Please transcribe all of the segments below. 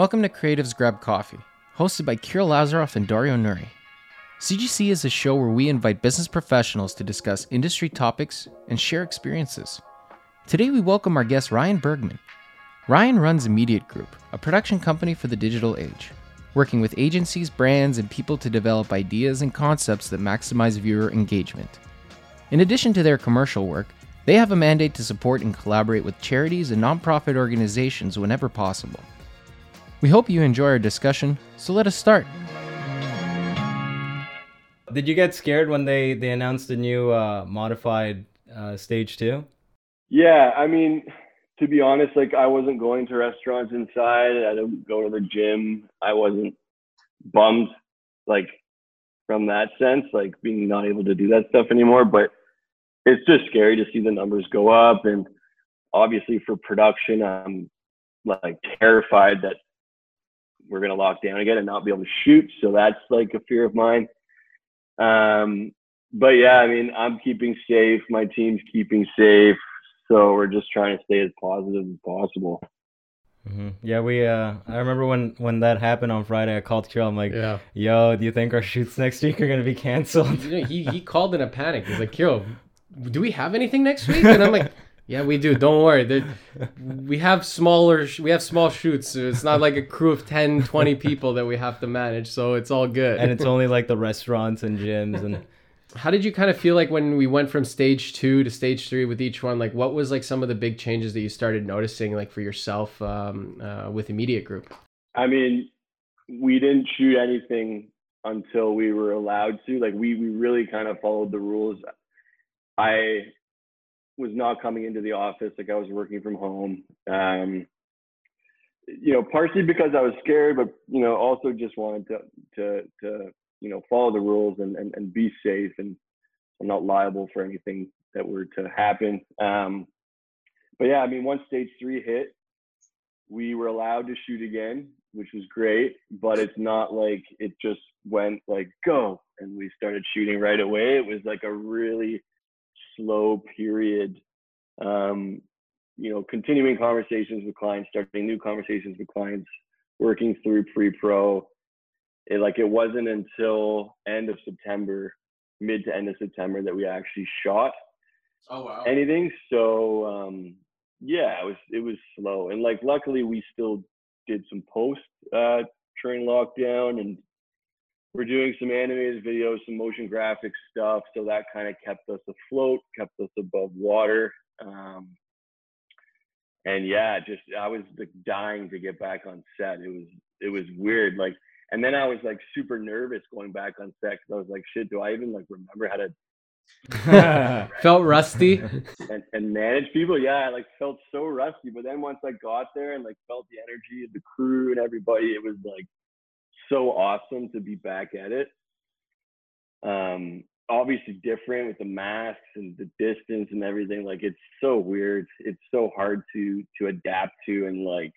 Welcome to Creatives Grab Coffee, hosted by Kyrill Lazarov and Dario Nouri. CGC is a show where we invite business professionals to discuss industry topics and share experiences. Today we welcome our guest Ryan Bergmann. Ryan runs Immediate Group, a production company for the digital age, working with agencies, brands, and people to develop ideas and concepts that maximize viewer engagement. In addition to their commercial work, they have a mandate to support and collaborate with charities and nonprofit organizations whenever possible. We hope you enjoy our discussion, so let us start. Did you get scared when they they announced the new uh, modified uh, stage two? Yeah, I mean, to be honest, like I wasn't going to restaurants inside. I didn't go to the gym. I wasn't bummed, like from that sense, like being not able to do that stuff anymore. But it's just scary to see the numbers go up, and obviously for production, I'm like terrified that we're gonna lock down again and not be able to shoot. So that's like a fear of mine. Um, but yeah, I mean, I'm keeping safe. My team's keeping safe. So we're just trying to stay as positive as possible. Mm-hmm. Yeah, we. Uh, I remember when when that happened on Friday. I called Kyrill. I'm like, Yeah. "Yo, do you think our shoots next week are gonna be canceled?" You know, he he called in a panic. He's like, "Kiro, do we have anything next week?" And I'm like, "Yeah, we do. Don't worry. There- we have smaller. We have small shoots. It's not like a crew of 10, 20 people that we have to manage. So it's all good." and it's only like the restaurants and gyms and. How did you kind of feel like when we went from stage two to stage three with each one? Like, what was like some of the big changes that you started noticing, like for yourself um, uh, with Immediate Group? I mean, we didn't shoot anything until we were allowed to. Like we we really kind of followed the rules. I was not coming into the office. Like I was working from home. Um, you know, partially because I was scared, but you know, also just wanted to to to you know follow the rules and and, and be safe and I'm not liable for anything that were to happen. Um, but yeah, I mean, once stage three hit, we were allowed to shoot again, which was great. But it's not like it just went like go and we started shooting right away. It was like a really slow period. Um, you know, continuing conversations with clients, starting new conversations with clients, working through pre-pro. It like it wasn't until end of September, mid to end of September, that we actually shot Oh wow! anything. So um, yeah, it was it was slow, and like luckily we still did some post uh, during lockdown, and we're doing some animated videos, some motion graphics stuff. So that kind of kept us afloat, kept us above water. Um, and yeah, just I was like dying to get back on set. It was it was weird, like. And then I was like super nervous going back on set because I was like, shit, do I even like remember how to Felt rusty. and, and manage people. Yeah, I like felt so rusty. But then once I got there and like felt the energy of the crew and everybody, it was like so awesome to be back at it. Um, obviously different with the masks and the distance and everything. Like it's so weird. It's so hard to to adapt to and like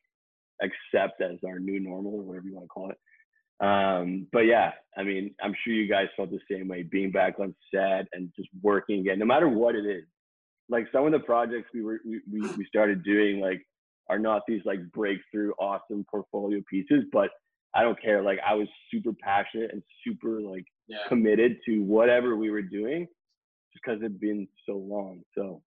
accept as our new normal or whatever you want to call it. Um, but yeah, I mean, I'm sure you guys felt the same way being back on set and just working again, no matter what it is. Like some of the projects we were we, we, started doing like are not these like breakthrough awesome portfolio pieces, but I don't care. Like I was super passionate and super like Yeah. committed to whatever we were doing just because it'd been so long. So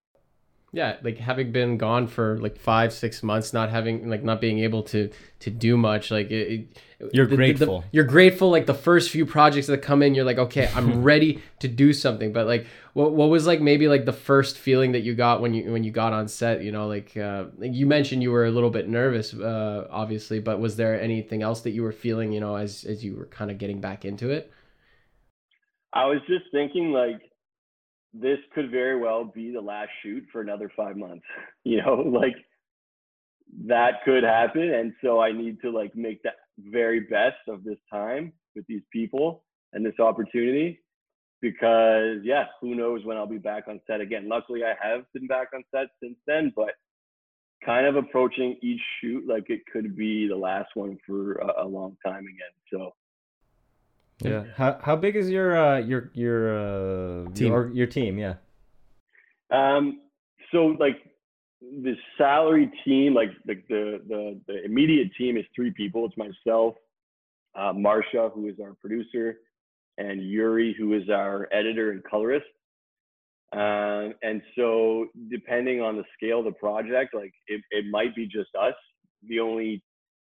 yeah like having been gone for like five six months not having like not being able to to do much like it, it- You're the- the- grateful. you're grateful like the first few projects that come in you're like okay i'm ready to do something but like what, what was like maybe like the first feeling that you got when you when you got on set you know like uh like you mentioned you were a little bit nervous uh obviously but was there anything else that you were feeling you know as as you were kind of getting back into it I was just thinking like this could very well be the last shoot for another five months. You know, like that could happen. And so I need to like make the very best of this time with these people and this opportunity because yeah, who knows when I'll be back on set again. Luckily I have been back on set since then, but kind of approaching each shoot like it could be the last one for a, a long time again. So yeah. How how big is your uh your your uh Team. Your, your team? Yeah. Um, so like the salary team, like the, the the the immediate team, is three people. It's myself, uh, Marsha, who is our producer, and Yuri, who is our editor and colorist. Um, and so, depending on the scale of the project, like it, it might be just us. The only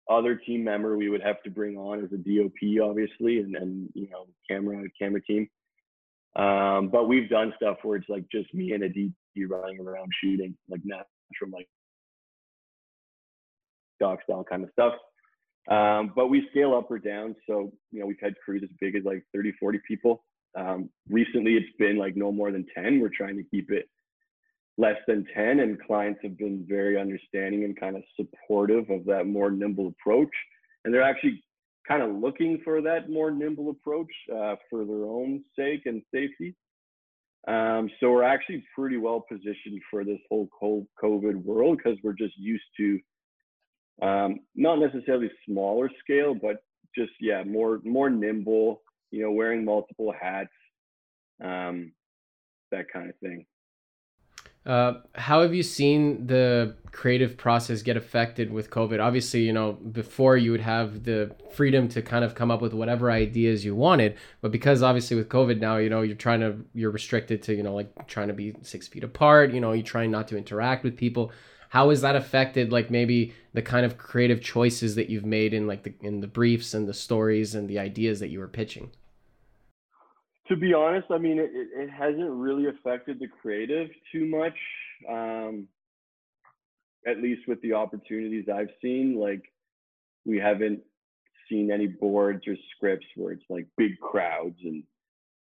other team member we would have to bring on as a DOP, obviously, and and you know camera camera team. Um, but we've done stuff where it's like just me and a DP running around shooting, like natural, like doc style kind of stuff. Um, but we scale up or down. So, you know, we've had crews as big as like 30, 40 people. Um, recently, it's been like no more than 10. We're trying to keep it less than 10, and clients have been very understanding and kind of supportive of that more nimble approach. And they're actually kind of looking for that more nimble approach uh, for their own sake and safety. Um, so we're actually pretty well positioned for this whole COVID world because we're just used to um, not necessarily smaller scale, but just yeah, more more nimble. You know, wearing multiple hats, um, that kind of thing. Uh, how have you seen the creative process get affected with COVID? Obviously, you know, before you would have the freedom to kind of come up with whatever ideas you wanted, but because obviously with COVID now, you know, you're trying to, you're restricted to, you know, like trying to be six feet apart, you know, you're trying not to interact with people. How has that affected, like maybe the kind of creative choices that you've made in like the in the briefs and the stories and the ideas that you were pitching? To be honest, I mean, it, it hasn't really affected the creative too much. Um, at least with the opportunities I've seen, like we haven't seen any boards or scripts where it's like big crowds and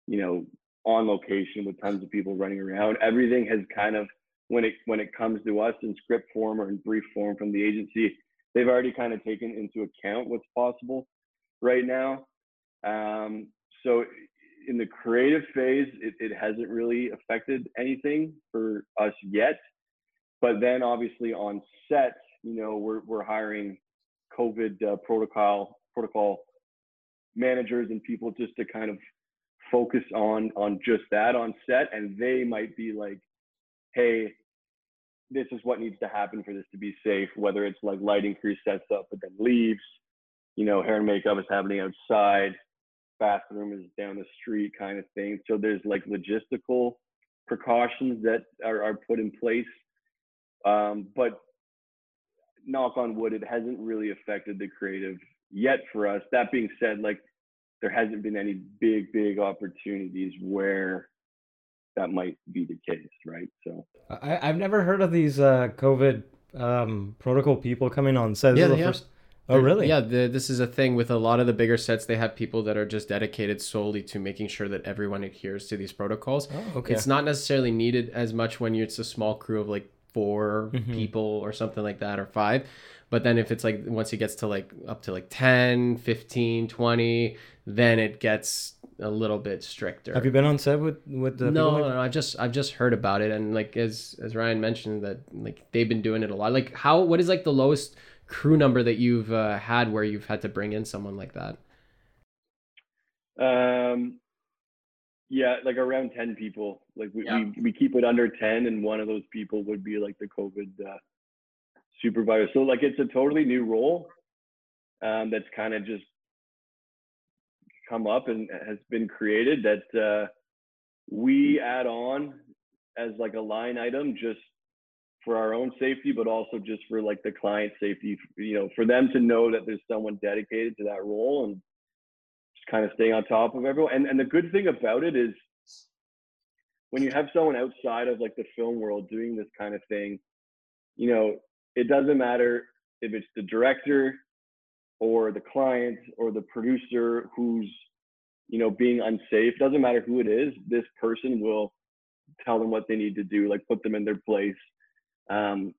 you know on location with tons of people running around. Everything has kind of when it when it comes to us in script form or in brief form from the agency, they've already kind of taken into account what's possible right now. Um, so in the creative phase, it, it hasn't really affected anything for us yet. But then obviously on set, you know, we're, we're hiring COVID uh, protocol protocol managers and people just to kind of focus on on just that on set, and they might be like, hey, this is what needs to happen for this to be safe. Whether it's like lighting crew sets up but then leaves, you know, hair and makeup is happening outside bathroom is down the street kind of thing. So there's like logistical precautions that are, are put in place. Um, but knock on wood, it hasn't really affected the creative yet for us. That being said, like there hasn't been any big, big opportunities where that might be the case, right? So I, I've never heard of these uh, COVID um, protocol people coming on set. Yeah, yeah. First, Oh, really? Yeah, the, this is a thing with a lot of the bigger sets. They have people that are just dedicated solely to making sure that everyone adheres to these protocols. Oh, okay. It's not necessarily needed as much when you it's a small crew of like 4 mm-hmm. people or something like that or five. But then if it's like once it gets to like up to like 10, 15, 20, then it gets a little bit stricter. Have you been on set with with the no, no, no, I've just I've just heard about it and like as as Ryan mentioned that like they've been doing it a lot. Like how what is like the lowest crew number that you've uh, had where you've had to bring in someone like that? Um, yeah, like around 10 people. Like we, yeah. we, we keep it under 10 and one of those people would be like the COVID uh, supervisor. So like it's a totally new role um, that's kind of just come up and has been created that uh, we add on as like a line item just for our own safety, but also just for like the client safety, you know, for them to know that there's someone dedicated to that role and just kind of staying on top of everyone. And and the good thing about it is when you have someone outside of like the film world doing this kind of thing, you know, it doesn't matter if it's the director or the client or the producer who's you know being unsafe doesn't matter who it is this person will tell them what they need to do like put them in their place um,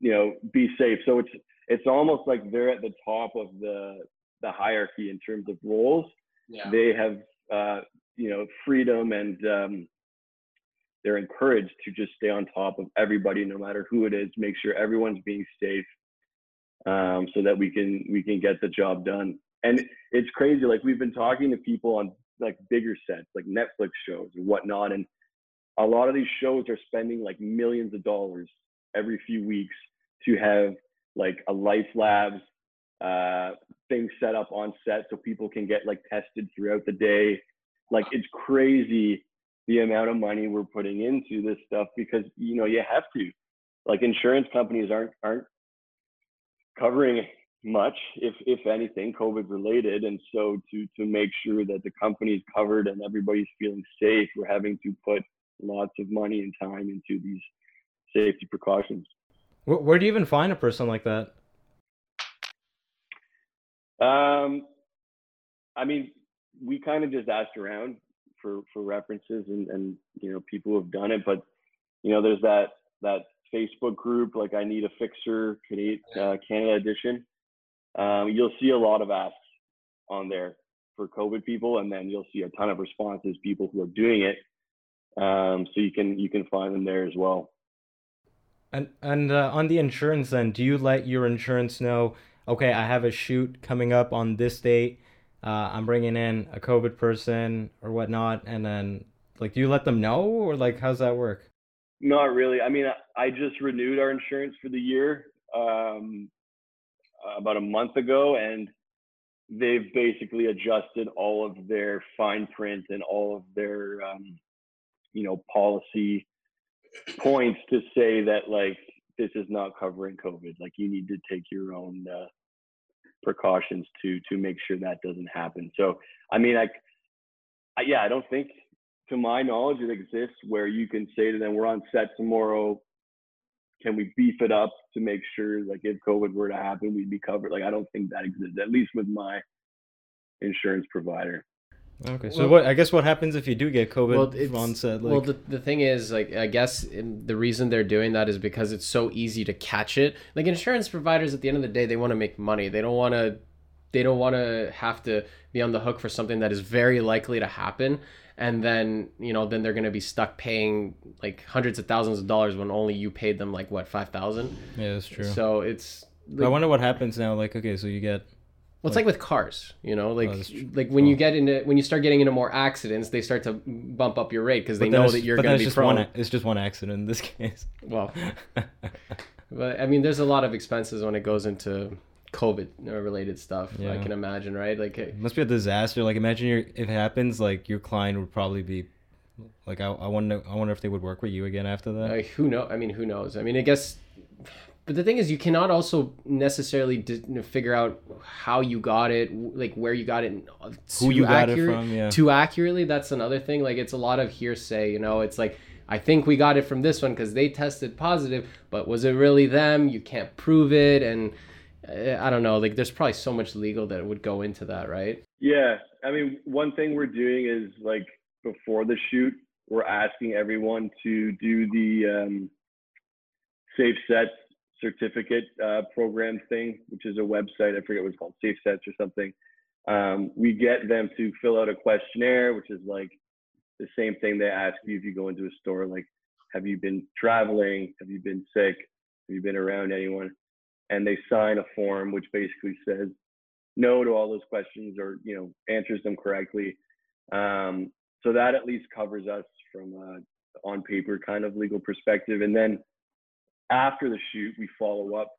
you know, be safe. So it's it's almost like they're at the top of the the hierarchy in terms of roles. Yeah. They have uh, you know freedom and um, they're encouraged to just stay on top of everybody, no matter who it is. Make sure everyone's being safe, um, so that we can we can get the job done. And it's crazy. Like we've been talking to people on like bigger sets, like Netflix shows and whatnot, and a lot of these shows are spending like millions of dollars every few weeks to have like a LifeLabs uh, thing set up on set so people can get like tested throughout the day. Like it's crazy the amount of money we're putting into this stuff because you know you have to. Like insurance companies aren't aren't covering much, if if anything, COVID related. And so to to make sure that the company's covered and everybody's feeling safe, we're having to put lots of money and time into these safety precautions. Where, where do you even find a person like that? Um, I mean, we kind of just asked around for for references and and you know people who have done it, but you know, there's that that Facebook group like I need a fixer Canada, uh, Canada edition. Um, you'll see a lot of asks on there for COVID people, and then you'll see a ton of responses, people who are doing it. Um, so you can you can find them there as well. And and uh, on the insurance then, do you let your insurance know? Okay, I have a shoot coming up on this date. Uh, I'm bringing in a COVID person or whatnot, and then like, do you let them know, or like, how's that work? Not really. I mean, I just renewed our insurance for the year um, about a month ago, and they've basically adjusted all of their fine print and all of their, um, you know, policy points to say that like this is not covering COVID. Like you need to take your own uh, precautions to to make sure that doesn't happen. So, I mean, like, I yeah, I don't think to my knowledge, it exists where you can say to them, "We're on set tomorrow. Can we beef it up to make sure, like, if COVID were to happen, we'd be covered?" Like, I don't think that exists, at least with my insurance provider. Okay, so well, what I guess what happens if you do get COVID well, on set? Like... Well, the, the thing is, like, I guess the reason they're doing that is because it's so easy to catch it. Like, insurance providers, at the end of the day, they want to make money. They don't want to, they don't want to have to be on the hook for something that is very likely to happen and then you know then they're going to be stuck paying like hundreds of thousands of dollars when only you paid them like what 5000 yeah that's true so it's like, i wonder what happens now like okay so you get well, it's like, like with cars, you know, like oh, like when oh. you get into when you start getting into more accidents, they start to bump up your rate because they know that you're going to be prone. One, it's just one accident in this case. Well, but I mean, there's a lot of expenses when it goes into COVID related stuff. Yeah. I can imagine, right? Like it must be a disaster. Like imagine your if it happens, like your client would probably be like I, I wonder I wonder if they would work with you again after that. Uh, who know? I mean, who knows? I mean, I guess. But the thing is, you cannot also necessarily d- figure out how you got it, like where you got it, who you got accurate, it from, yeah. Too accurately. That's another thing. Like it's a lot of hearsay. You know, it's like I think we got it from this one because they tested positive, but was it really them? You can't prove it, and Eh, I don't know. Like, there's probably so much legal that would go into that, right? Yeah. I mean, one thing we're doing is like before the shoot, we're asking everyone to do the um, Safe Sets certificate uh, program thing, which is a website. I forget what it's called, Safe Sets or something. Um, we get them to fill out a questionnaire, which is like the same thing they ask you if you go into a store, like, have you been traveling? Have you been sick? Have you been around anyone? and they sign a form which basically says no to all those questions or you know answers them correctly um, so that at least covers us from a on paper kind of legal perspective and then after the shoot we follow up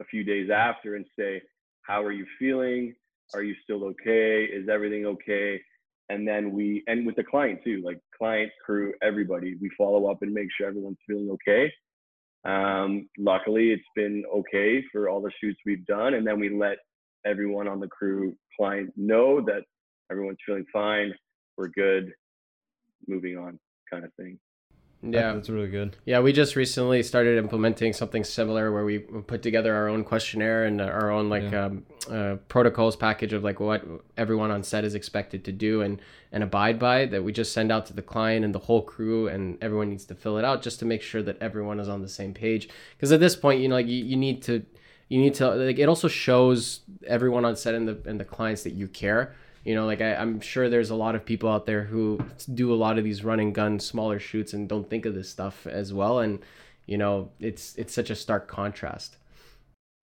a few days after and say how are you feeling? Are you still okay? Is everything okay? And then we and with the client too like client crew everybody we follow up and make sure everyone's feeling okay. Um, luckily, it's been okay for all the shoots we've done, and then we let everyone on the crew client know that everyone's feeling fine, we're good, moving on, kind of thing. Yeah, that's really good. Yeah, we just recently started implementing something similar where we put together our own questionnaire and our own like yeah. um, uh, protocols package of like what everyone on set is expected to do and and abide by that we just send out to the client and the whole crew and everyone needs to fill it out just to make sure that everyone is on the same page because at this point you know like you, you need to you need to like it also shows everyone on set and the and the clients that you care you know like I, i'm sure there's a lot of people out there who do a lot of these running gun smaller shoots and don't think of this stuff as well. And you know it's it's such a stark contrast.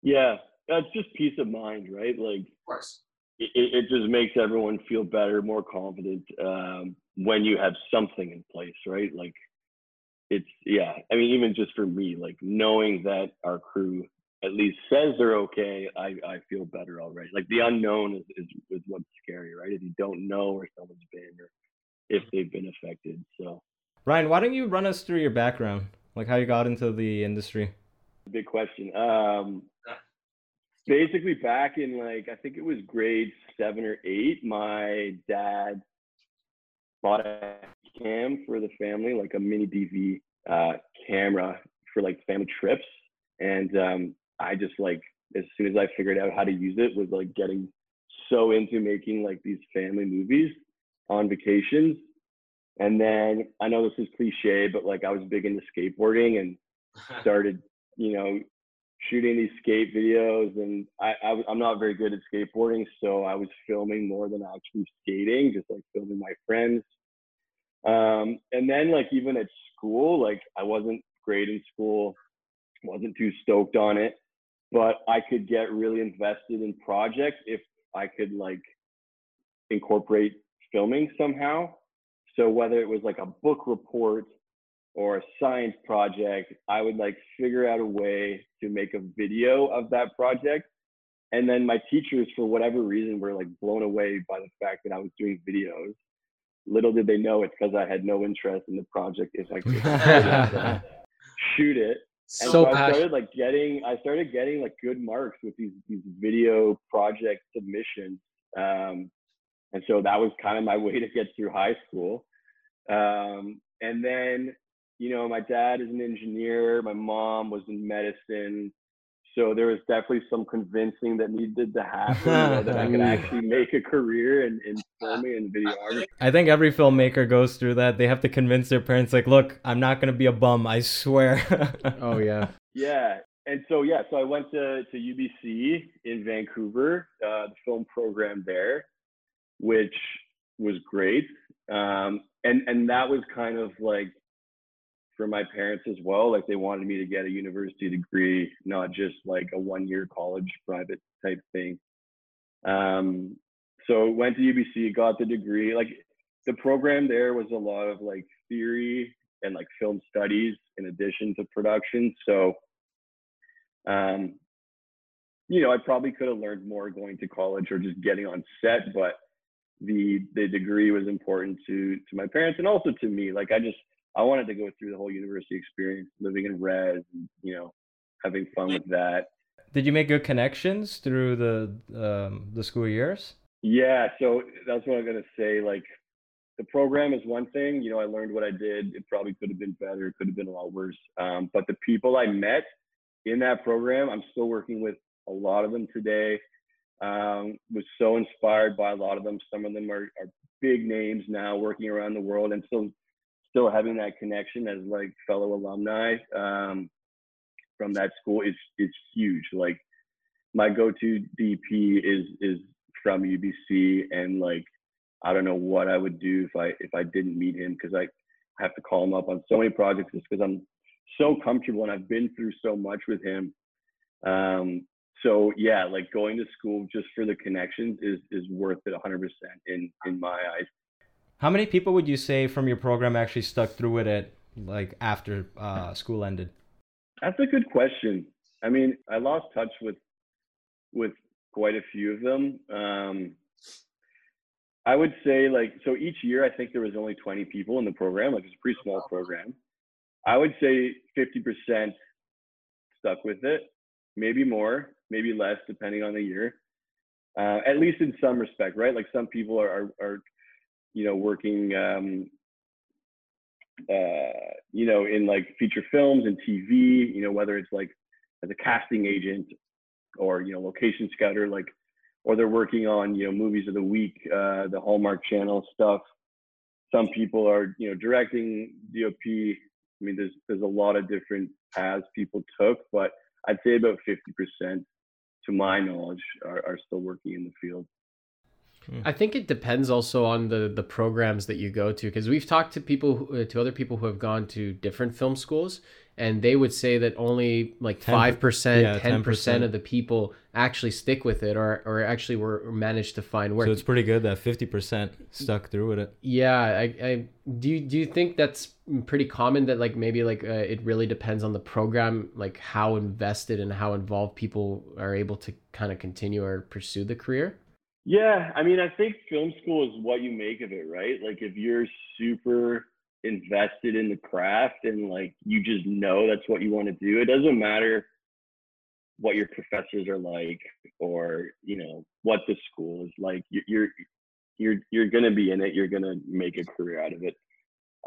Yeah that's just peace of mind right? Like of course. it, it just makes everyone feel better more confident um, when you have something in place right? Like it's yeah. I mean, even just for me, like knowing that our crew at least says they're okay, I, I feel better already. Like the unknown is, is, is what's scary, right? If you don't know where someone's been or if they've been affected. So Ryan, why don't you run us through your background, like how you got into the industry? big question. Um, basically, back in like I think it was grade seven or eight, my dad bought a cam for the family, like a mini DV uh, camera for like family trips, and um, I just like as soon as I figured out how to use it was like getting so into making like these family movies on vacations. And then I know this is cliche, but like I was big into skateboarding and started, you know, shooting these skate videos. And I, I I'm not very good at skateboarding, so I was filming more than actually skating, just like filming my friends. Um, and then like even at school, like I wasn't great in school, wasn't too stoked on it, but I could get really invested in projects if I could like incorporate filming somehow. So whether it was like a book report or a science project, I would like figure out a way to make a video of that project. And then my teachers, for whatever reason, were like blown away by the fact that I was doing videos. Little did they know it's because I had no interest in the project if I could shoot it. And So so I started like getting I started getting like good marks with these these video project submissions. Um, and so that was kind of my way to get through high school. Um, and then, you know, my dad is an engineer, my mom was in medicine. So there was definitely some convincing that needed to happen you know, that I could actually make a career in, in filming and videography. I think every filmmaker goes through that. They have to convince their parents, like, look, I'm not gonna be a bum, I swear. Oh yeah. Yeah. And so yeah, so I went to, to UBC in Vancouver, uh, the film program there, which was great. Um, and and that was kind of like for my parents as well. Like they wanted me to get a university degree, not just like a one year college private type thing. Um, so went to UBC, got the degree. Like the program there was a lot of like theory and like film studies in addition to production. So, um, you know, I probably could have learned more going to college or just getting on set, but the the degree was important to to my parents and also to me. Like I just I wanted to go through the whole university experience, living in res, and, you know, having fun with that. Did you make good connections through the um, the school years? Yeah, so that's what I'm gonna say. Like, the program is one thing. You know, I learned what I did. It probably could have been better. It could have been a lot worse. Um, but the people I met in that program, I'm still working with a lot of them today. Um, was so inspired by a lot of them. Some of them are, are big names now, working around the world, and still still having that connection as like fellow alumni um, from that school is is huge. Like my go-to DP is is from UBC, and like I don't know what I would do if I if I didn't meet him because I have to call him up on so many projects just because I'm so comfortable and I've been through so much with him. Um, so yeah, like going to school just for the connections is is worth it 100% in in my eyes. How many people would you say from your program actually stuck through with it, like after uh, school ended? That's a good question. I mean, I lost touch with with quite a few of them. Um, I would say like so each year I think there was only 20 people in the program, like it's a pretty small program. I would say 50% stuck with it, maybe more, maybe less depending on the year. Uh, at least in some respect, right? Like some people are are, are you know working um, uh, you know, in like feature films and TV, you know, whether it's like as a casting agent or, you know, location scouter, like, or they're working on, you know, movies of the week, uh, the Hallmark channel stuff. Some people are, you know, directing DOP. I mean, there's, there's a lot of different paths people took, but I'd say about 50% to my knowledge are, are still working in the field. I think it depends also on the the programs that you go to because we've talked to people who, uh, to other people who have gone to different film schools and they would say that only like 5% yeah, 10%, 10%. of the people actually stick with it or or actually were managed to find work So it's pretty good that 50% stuck through with it. yeah i, I do you, do you think that's pretty common that like maybe like uh, it really depends on the program like how invested and how involved people are able to kind of continue or pursue the career Yeah, I mean, I think film school is what you make of it, right? Like if you're super invested in the craft and like you just know that's what you want to do, it doesn't matter what your professors are like or you know what the school is like. You- You're you're you're gonna be in it. You're gonna make a career out of it.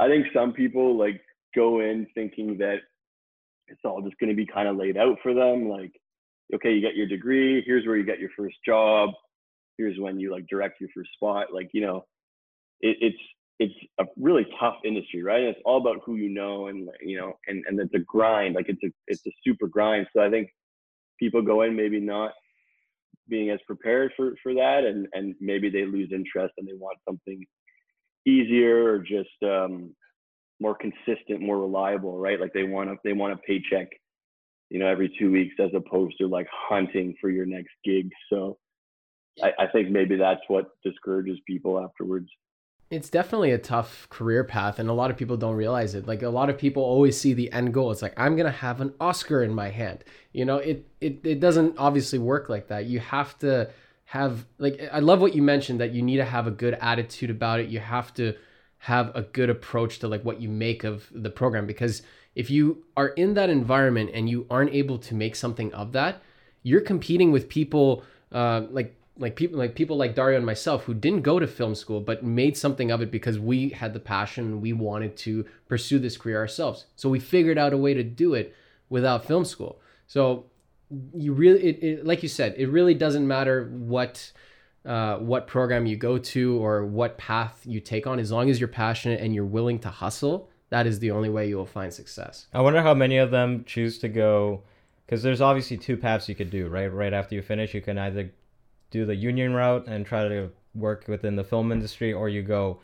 I think some people like go in thinking that it's all just gonna be kind of laid out for them. Like, okay, you get your degree. Here's where you get your first job here's when you like direct your first spot like you know it, it's it's a really tough industry right? And it's all about who you know and you know and and it's a grind like it's a it's a super grind. So i think people go in maybe not being as prepared for for that and and maybe they lose interest and they want something easier or just um more consistent more reliable right? Like they want to they want a paycheck you know every two weeks as opposed to like hunting for your next gig. So I, I think maybe that's what discourages people afterwards. it's definitely a tough career path and a lot of people don't realize it. Like a lot of people always see the end goal. It's like i'm gonna have an oscar in my hand. You know it it, it doesn't obviously work like that. You have to have like i love what you mentioned that you need to have a good attitude about it. You have to have a good approach to like what you make of the program because if you are in that environment and you aren't able to make something of that you're competing with people uh, like like people like people like Dario and myself who didn't go to film school but made something of it because we had the passion we wanted to pursue this career ourselves. So we figured out a way to do it without film school. So you really it, it like you said it really doesn't matter what uh, what program you go to or what path you take on as long as you're passionate and you're willing to hustle that is the only way you will find success. I wonder how many of them choose to go because there's obviously two paths you could do, right? Right after you finish, you can either do the union route and try to work within the film industry, or you go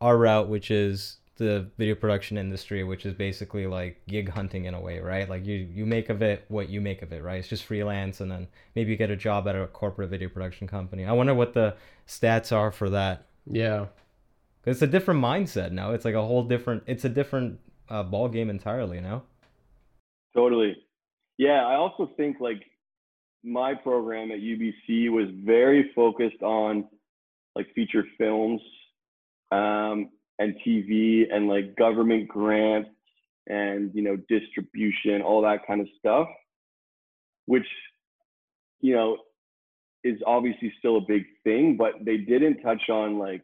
our route, which is the video production industry, which is basically like gig hunting in a way, right? Like you you make of it what you make of it, right? It's just freelance, and then maybe you get a job at a corporate video production company. I wonder what the stats are for that. Yeah, it's a different mindset now. It's like a whole different. It's a different uh, ball game entirely. You know. Totally. Yeah, I also think like my program at UBC was very focused on like feature films um, and TV and like government grants and you know distribution, all that kind of stuff, which you know is obviously still a big thing, but they didn't touch on like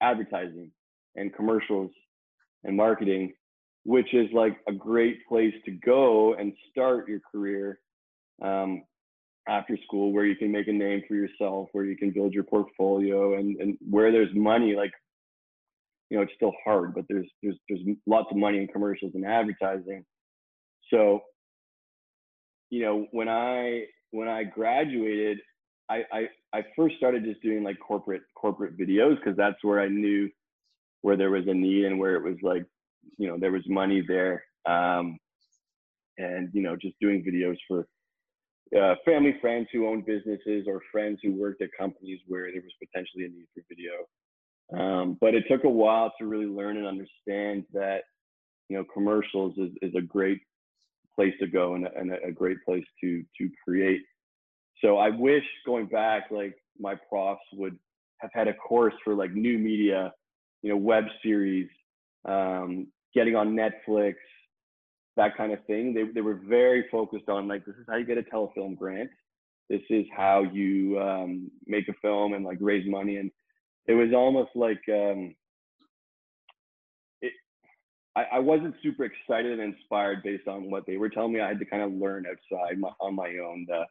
advertising and commercials and marketing which is like a great place to go and start your career um, after school where you can make a name for yourself where you can build your portfolio and, and where there's money like you know it's still hard but there's there's there's lots of money in commercials and advertising. So you know when i when i graduated i i, I first started just doing like corporate corporate videos because that's where i knew where there was a need and where it was like you know there was money there um, and you know just doing videos for uh, family friends who owned businesses or friends who worked at companies where there was potentially a need for video. Um, but it took a while to really learn and understand that you know commercials is, is a great place to go and, and a great place to to create. So i wish going back like my profs would have had a course for like new media you know web series um, getting on Netflix, that kind of thing. They they were very focused on like this is how you get a telefilm grant. This is how you um, make a film and like raise money. And it was almost like um, it. I, I wasn't super excited and inspired based on what they were telling me. I had to kind of learn outside my, on my own the,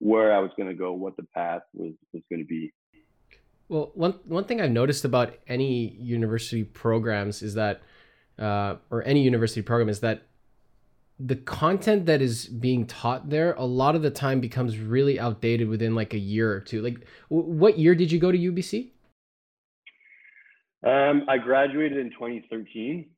where I was going to go, what the path was was going to be. Well, one one thing I've noticed about any university programs is that, uh, or any university program is that the content that is being taught there a lot of the time becomes really outdated within like a year or two. Like, w- what year did you go to UBC? Um, I graduated in 2013.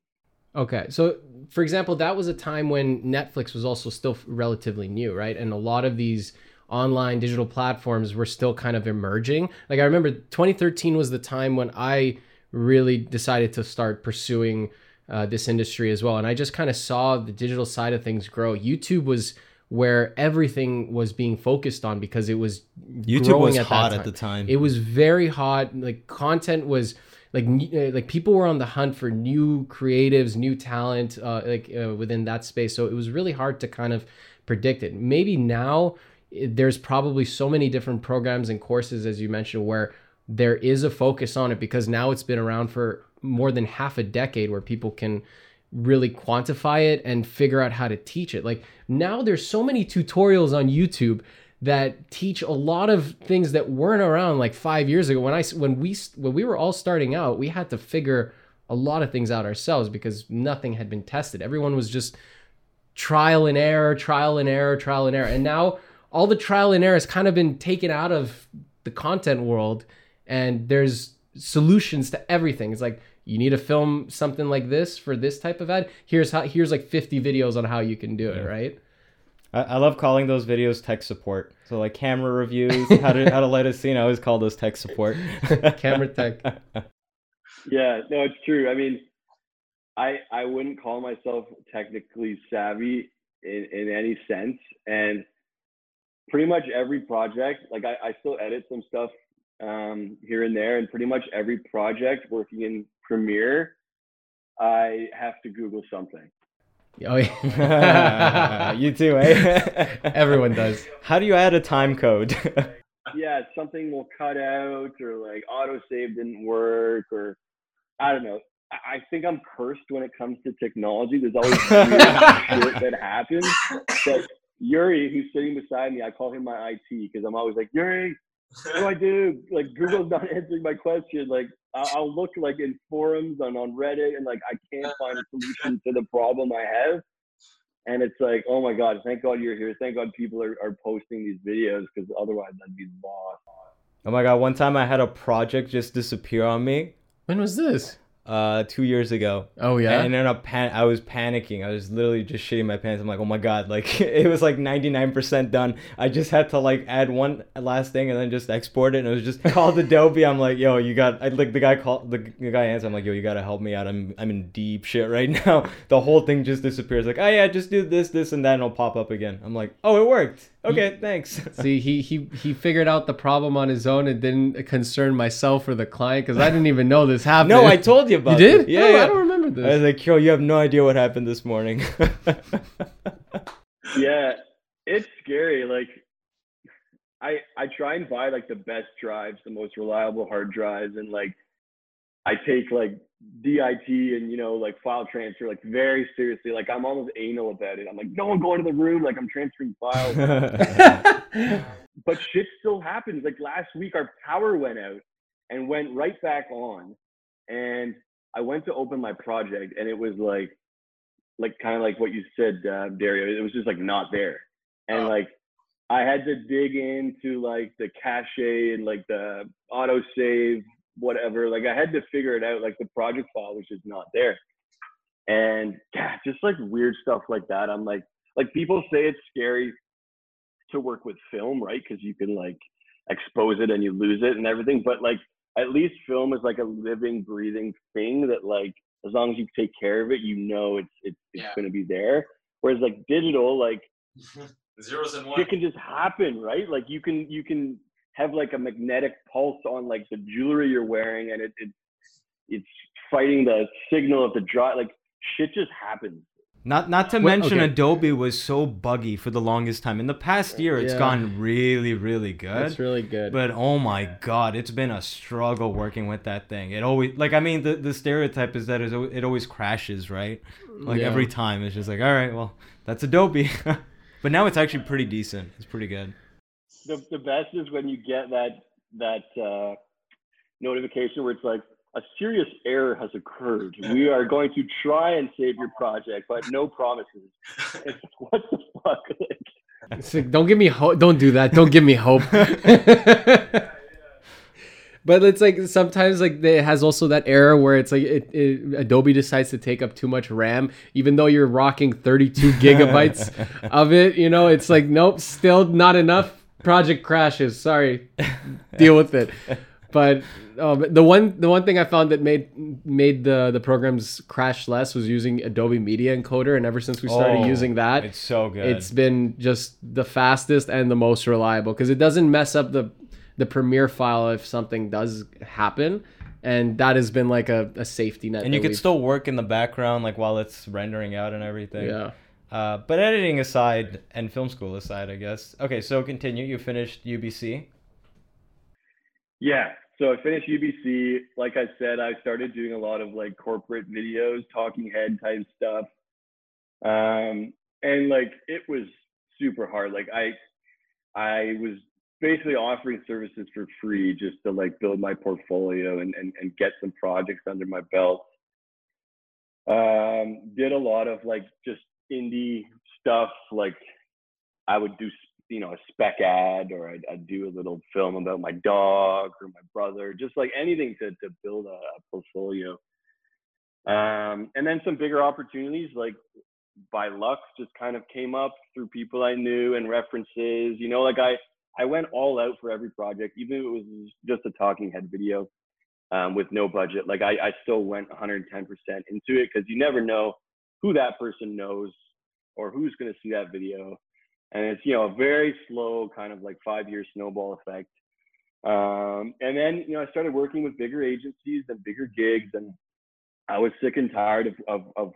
Okay. So, for example, that was a time when Netflix was also still relatively new, right? And a lot of these online digital platforms were still kind of emerging. Like I remember 2013 was the time when I really decided to start pursuing uh, this industry as well. And I just kind of saw the digital side of things grow. YouTube was where everything was being focused on because it was YouTube was at hot at the time. It was very hot. Like content was like uh, like people were on the hunt for new creatives, new talent, uh, like uh, within that space. So it was really hard to kind of predict it. Maybe now eh, there's probably so many different programs and courses, as you mentioned, where there is a focus on it because now it's been around for more than half a decade, where people can really quantify it and figure out how to teach it. Like now there's so many tutorials on YouTube that teach a lot of things that weren't around like 5 years ago when I when we when we were all starting out, we had to figure a lot of things out ourselves because nothing had been tested. Everyone was just trial and error, trial and error, trial and error. And now all the trial and error has kind of been taken out of the content world and there's solutions to everything. It's like you need to film something like this for this type of ad. Here's how here's like 50 videos on how you can do it, right? I, I love calling those videos tech support. So like camera reviews, how to how to light a scene. I always call those tech support. Camera tech. Yeah, no, it's true. I mean, I I wouldn't call myself technically savvy in, in any sense. And pretty much every project, like I, I still edit some stuff um, here and there, and pretty much every project working in Premiere, I have to Google something. Oh yeah. you too, eh? Everyone does. How do you add a time code? yeah, something will cut out or like autosave didn't work or I don't know. I think I'm cursed when it comes to technology. There's always weird shit that happens. But Yuri, who's sitting beside me, I call him my IT because I'm always like, Yuri, what do I do? Like Google's not answering my question. Like I'll, I'll look like in forums and on Reddit and like I can't find a solution to the problem I have. And it's like, oh my God, thank God you're here. Thank God people are, are posting these videos because otherwise I'd be lost. oh my god, one time I had a project just disappear on me. When was this? Uh, two years ago. Oh yeah. And then I, pan- I was panicking. I was literally just shitting my pants. I'm like, oh my god, like it was like 99% done. I just had to like add one last thing and then just export it. And it was just called Adobe. I'm like, yo, you got. I like the guy called the, the guy answered. I'm like, yo, you gotta help me out. I'm I'm in deep shit right now. The whole thing just disappears. Like, oh yeah, just do this, this, and that, and it'll pop up again. I'm like, oh, it worked. Okay, thanks. See, he he he figured out the problem on his own and didn't concern myself or the client because I didn't even know this happened. no, I told you about. You did? Yeah, No, yeah. I don't remember this. I was like, yo, you have no idea what happened this morning. yeah, it's scary. Like I I try and buy like the best drives, the most reliable hard drives, and like I take like DIT and you know like file transfer like very seriously. Like I'm almost anal about it. I'm like, no one go into the room. Like I'm transferring files. but shit still happens. Like last week, our power went out and went right back on, and I went to open my project, and it was like, like kind of like what you said, uh, Dario. It was just like not there, and like I had to dig into like the cache and like the auto save, whatever. Like I had to figure it out. Like the project file was just not there, and yeah, just like weird stuff like that. I'm like, like people say it's scary to work with film, right? Because you can like expose it and you lose it and everything. But like at least film is like a living, breathing thing that like as long as you take care of it, you know it's it's, it's Yeah. gonna be there. Whereas like digital, like Zeros and one. shit can just happen, right? Like you can you can have like a magnetic pulse on like the jewelry you're wearing and it, it it's fighting the signal of the draw like shit just happens. Not not to Wait, mention okay. Adobe was so buggy for the longest time. In the past year, it's Yeah. gone really, really good. That's really good. But oh my god, it's been a struggle working with that thing. It always like I mean the, the stereotype is that it's it always crashes, right? Like Yeah. every time it's just like, all right, well, that's Adobe. but now it's actually pretty decent. It's pretty good. The the best is when you get that that uh, notification where it's like a serious error has occurred. We are going to try and save your project, but no promises. It's what the fuck? Like, like, don't give me hope. Don't do that. Don't give me hope. but it's like sometimes like it has also that error where it's like it, it, Adobe decides to take up too much RAM, even though you're rocking 32 gigabytes of it. You know, it's like nope, still not enough. Project crashes. Sorry, deal with it. But um, the one the one thing I found that made made the the programs crash less was using Adobe Media Encoder, and ever since we started Oh, using that, It's so good. it's been just the fastest and the most reliable because it doesn't mess up the the Premiere file if something does happen, and that has been like a, a safety net. and you could still work in the background like while it's rendering out and everything. yeah. Uh, but editing aside and film school aside, I guess. Okay, so continue. You finished UBC. Yeah. So I finished UBC. Like I said, I started doing a lot of like corporate videos, talking head type stuff. Um, and like it was super hard. Like I, I was basically offering services for free just to like build my portfolio and, and, and get some projects under my belt. Um, did a lot of like just indie stuff. Like I would do you know a spec ad or I'd, I'd do a little film about my dog or my brother just like anything to, to build a, portfolio um, and then some bigger opportunities like by luck just kind of came up through people i knew and references you know like i i went all out for every project even if it was just a talking head video um, with no budget like I, I still went 110% into it because you never know who that person knows or who's going to see that video. And it's you know a very slow kind of like five year snowball effect. Um, and then you know i started working with bigger agencies and bigger gigs and i was sick and tired of, of, of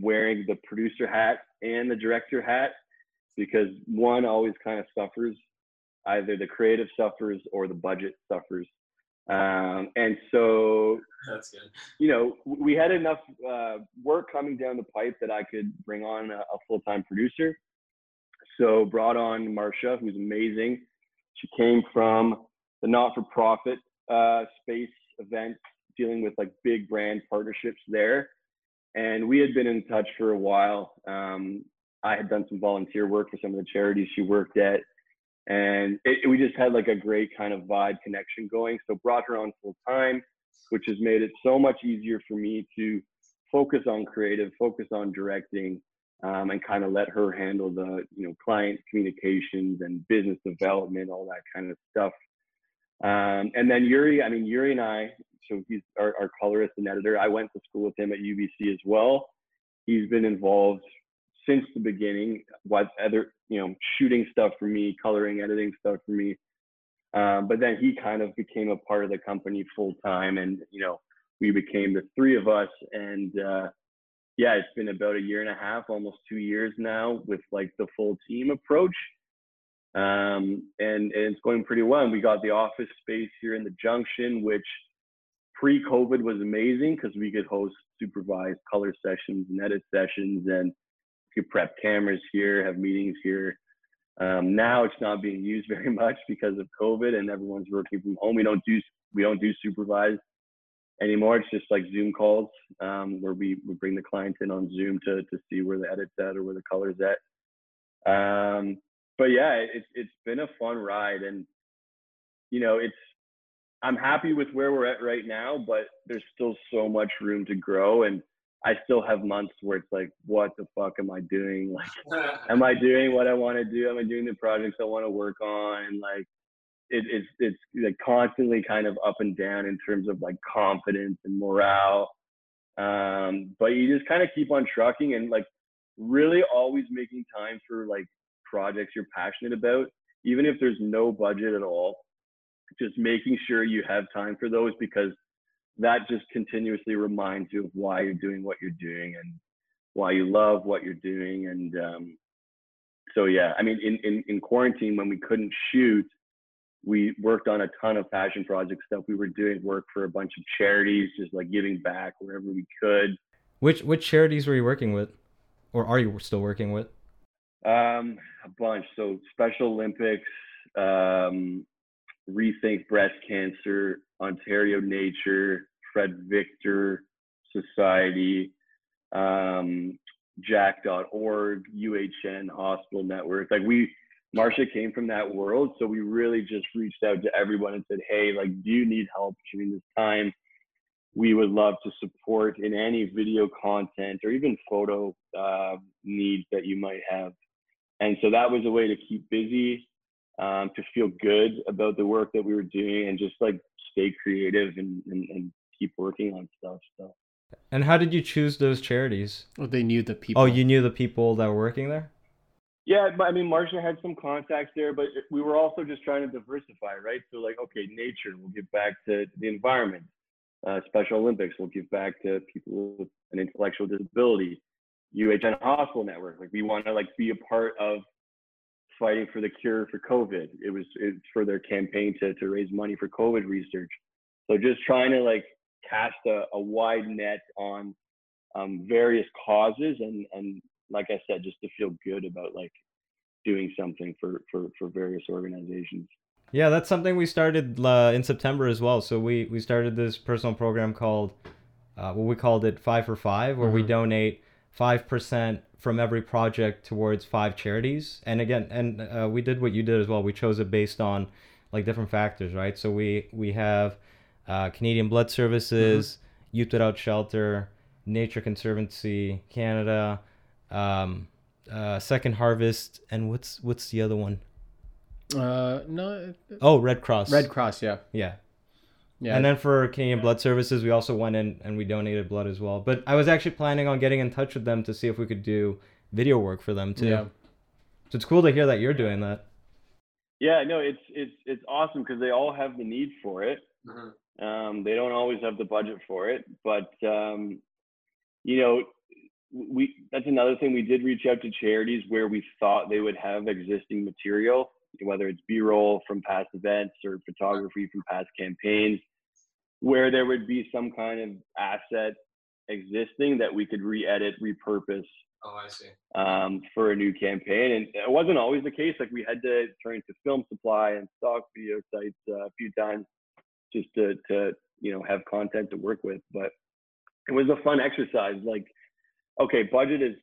wearing the producer hat and the director hat because one always kind of suffers. Either the creative suffers or the budget suffers um, and so That's good. you know, we had enough uh, work coming down the pipe that I could bring on a, a full time producer. So brought on Marsha, who's amazing. She came from the not for profit uh, space events, dealing with like big brand partnerships there. And we had been in touch for a while. Um, I had done some volunteer work for some of the charities she worked at. And it, we just had like a great kind of vibe connection going. So brought her on full time which has made it so much easier for me to focus on creative, focus on directing, um, and kind of let her handle the you know client communications and business development, all that kind of stuff. Um, and then Yuri, I mean Yuri and I, so he's our, our colorist and editor. I went to school with him at UBC as well. He's been involved since the beginning, what other you know shooting stuff for me, coloring, editing stuff for me. Um, but then he kind of became a part of the company full time, and you know, we became the three of us. And uh, yeah, it's been about a year and a half, almost two years now, with like the full team approach. Um, and, and it's going pretty well. And we got the office space here in the Junction, which pre-COVID was amazing because we could host supervised color sessions and edit sessions, and could prep cameras here, have meetings here. Um, now it's not being used very much because of COVID and everyone's working from home. We don't do we don't do supervised anymore. It's just like Zoom calls um, where we, we bring the client in on Zoom to to see where the edit's at or where the color's at. Um, but yeah, it's it's been a fun ride, and you know it's I'm happy with where we're at right now, but there's still so much room to grow, and I still have months where it's like, what the fuck am I doing? Like am I doing what I want to do? Am I doing the projects I want to work on? Like, it, it's it's like constantly kind of up and down in terms of like confidence and morale. Um, but you just kind of keep on trucking and like really always making time for like projects you're passionate about, even if there's no budget at all. Just making sure you have time for those because that just continuously reminds you of why you're doing what you're doing and why you love what you're doing. And um, so yeah i mean in, in in quarantine when we couldn't shoot we worked on a ton of fashion project stuff we were doing work for a bunch of charities just like giving back wherever we could. Which which charities were you working with, or are you still working with? um, a bunch. So special olympics um, rethink breast cancer ontario nature fred victor society um, jack.org uhn hospital network like we Marsha came from that world, so we really just reached out to everyone and said, "Hey, like, do you need help during this time? We would love to support in any video content or even photo uh, needs that you might have." And so that was a way to keep busy, um, to feel good about the work that we were doing, and just like stay creative and, and, and keep working on stuff. So. And how did you choose those charities? Well, they knew the people. Oh, you knew the people that were working there? Yeah, I mean, Marsha had some contacts there, but we were also just trying to diversify, right? So, like, okay, nature, we'll give back to the environment. Uh, Special Olympics, we'll give back to people with an intellectual disability. UHN Hospital Network, like, we want to like be a part of fighting for the cure for COVID. It was it's for their campaign to to raise money for COVID research. So, just trying to like cast a, a wide net on um, various causes and and like I said, just to feel good about like doing something for for for various organizations. Yeah, that's something we started uh, in September as well. So we we started this personal program called uh, what we called it Five for Five, where mm-hmm. we donate five percent from every project towards five charities. And again, and uh, we did what you did as well. We chose it based on like different factors, right? So we we have uh, Canadian Blood Services, mm-hmm. Youth Without Shelter, Nature Conservancy Canada, um, uh, Second Harvest, and what's what's the other one? Uh, no. Oh, Red Cross. Red Cross, yeah. Yeah. Yeah. And then for Canadian Blood Services, we also went in and we donated blood as well. But I was actually planning on getting in touch with them to see if we could do video work for them too. Yeah. So it's cool to hear that you're doing that. Yeah, no, it's it's it's awesome because they all have the need for it. Mm-hmm. Um, they don't always have the budget for it, but um, you know, we that's another thing we did reach out to charities where we thought they would have existing material whether it's b-roll from past events or photography from past campaigns where there would be some kind of asset existing that we could re-edit repurpose oh i see. um, for a new campaign. And it wasn't always the case. Like we had to turn to film supply and stock video sites uh, a few times just to, to you know have content to work with. But it was a fun exercise. Like okay, budget is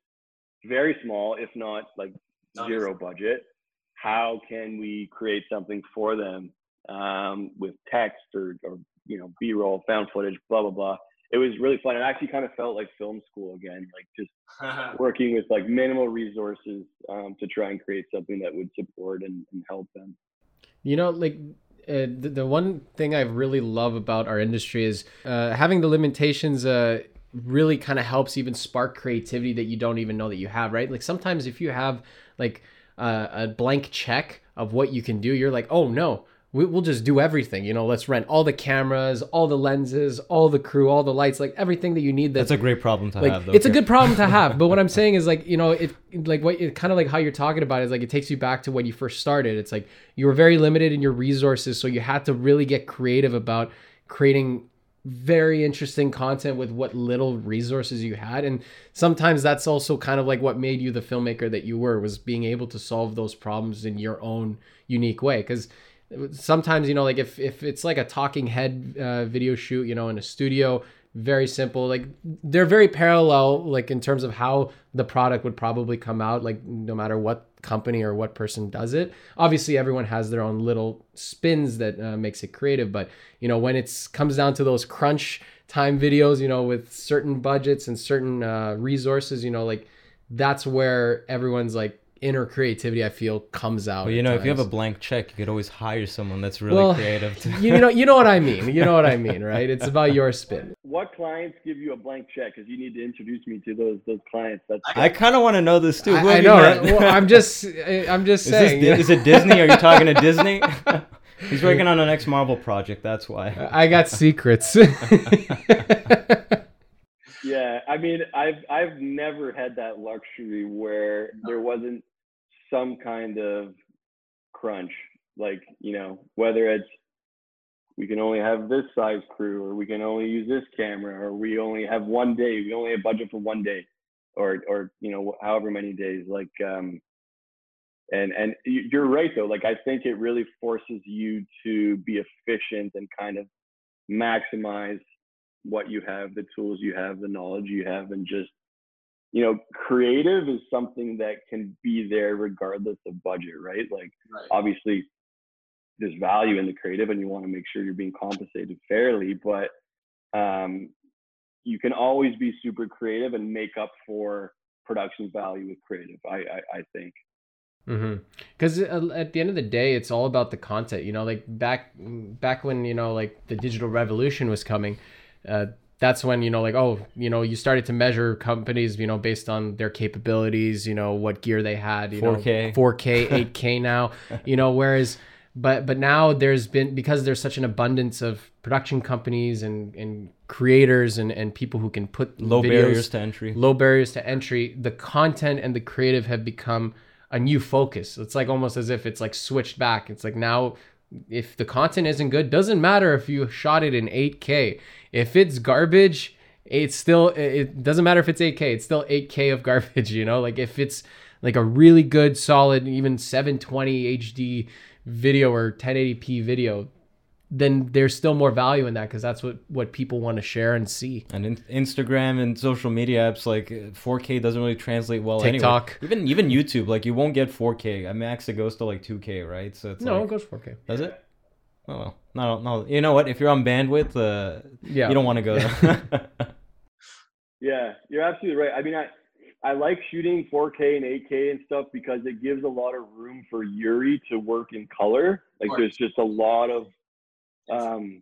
very small, if not like zero budget. How can we create something for them um, with text or, or you know B-roll, found footage, blah blah blah. It was really fun. It actually kind of felt like film school again, like just working with like minimal resources um, to try and create something that would support and, and help them. You know, like uh, the, the one thing I really love about our industry is uh, having the limitations uh, really kind of helps even spark creativity that you don't even know that you have, right? Like sometimes if you have like uh, a blank check of what you can do, you're like, oh no, we, will just do everything. You know, let's rent all the cameras, all the lenses, all the crew, all the lights, like everything that you need. That's, that's a great problem to like, have. Though, it's a good problem to have. But what I'm saying is like, you know, it like what it kind of like how you're talking about it is like it takes you back to when you first started. It's like you were very limited in your resources, so you had to really get creative about creating very interesting content with what little resources you had and sometimes that's also kind of like what made you the filmmaker that you were was being able to solve those problems in your own unique way because sometimes you know like if if it's like a talking head uh, video shoot you know in a studio very simple like they're very parallel like in terms of how the product would probably come out like no matter what company or what person does it. Obviously, everyone has their own little spins that uh, makes it creative, but you know when it comes down to those crunch time videos, you know, with certain budgets and certain uh, resources, you know, like that's where everyone's like inner creativity I feel comes out. Well, you know, times. if you have a blank check, you could always hire someone that's really well, creative. To... you know, you know what I mean. You know what I mean, right? It's about your spin. What clients give you a blank check? Because you need to introduce me to those those clients. That's I, I kind of want to know this too. I, I know. Right? well, I'm just I'm just is saying. This, is it Disney? Are you talking to Disney? He's working on the next Marvel project. That's why. I got secrets. yeah, I mean, I've I've never had that luxury where there wasn't some kind of crunch like you know whether it's we can only have this size crew or we can only use this camera or we only have one day we only have budget for one day or or you know however many days like um and and you're right though like i think it really forces you to be efficient and kind of maximize what you have the tools you have the knowledge you have and just you know, creative is something that can be there regardless of budget, right? Like Right. obviously there's value in the creative and you want to make sure you're being compensated fairly, but um, you can always be super creative and make up for production value with creative, I, I, I think. Because uh, at the end of the day, it's all about the content. You know, like back back when you know like the digital revolution was coming, uh, that's when you know like oh you know you started to measure companies you know based on their capabilities. You know what gear they had. You 4K. know 4K, 8K now. You know whereas. But but now there's been because there's such an abundance of production companies and, and creators and, and people who can put Low videos- barriers to entry. low barriers to entry the content and the creative have become a new focus it's like almost as if it's like switched back it's like now if the content isn't good doesn't matter if you shot it in 8k if it's garbage it's still it doesn't matter if it's 8k it's still 8k of garbage you know? Like if it's like a really good solid even 720 hd video or 1080p video then there's still more value in that because that's what what people want to share and see And in, Instagram and social media apps like uh, 4K doesn't really translate well. anyway. TikTok. even even YouTube, like you won't get 4K. I max it goes to like 2K, right? So it's no like, it goes 4k does it? Oh well, no, no. You know what? If you're on bandwidth, uh, yeah you don't want to go there. Yeah, you're absolutely right. I mean, I I like shooting 4K and 8K and stuff because it gives a lot of room for Yuri to work in color. Like there's just a lot of um,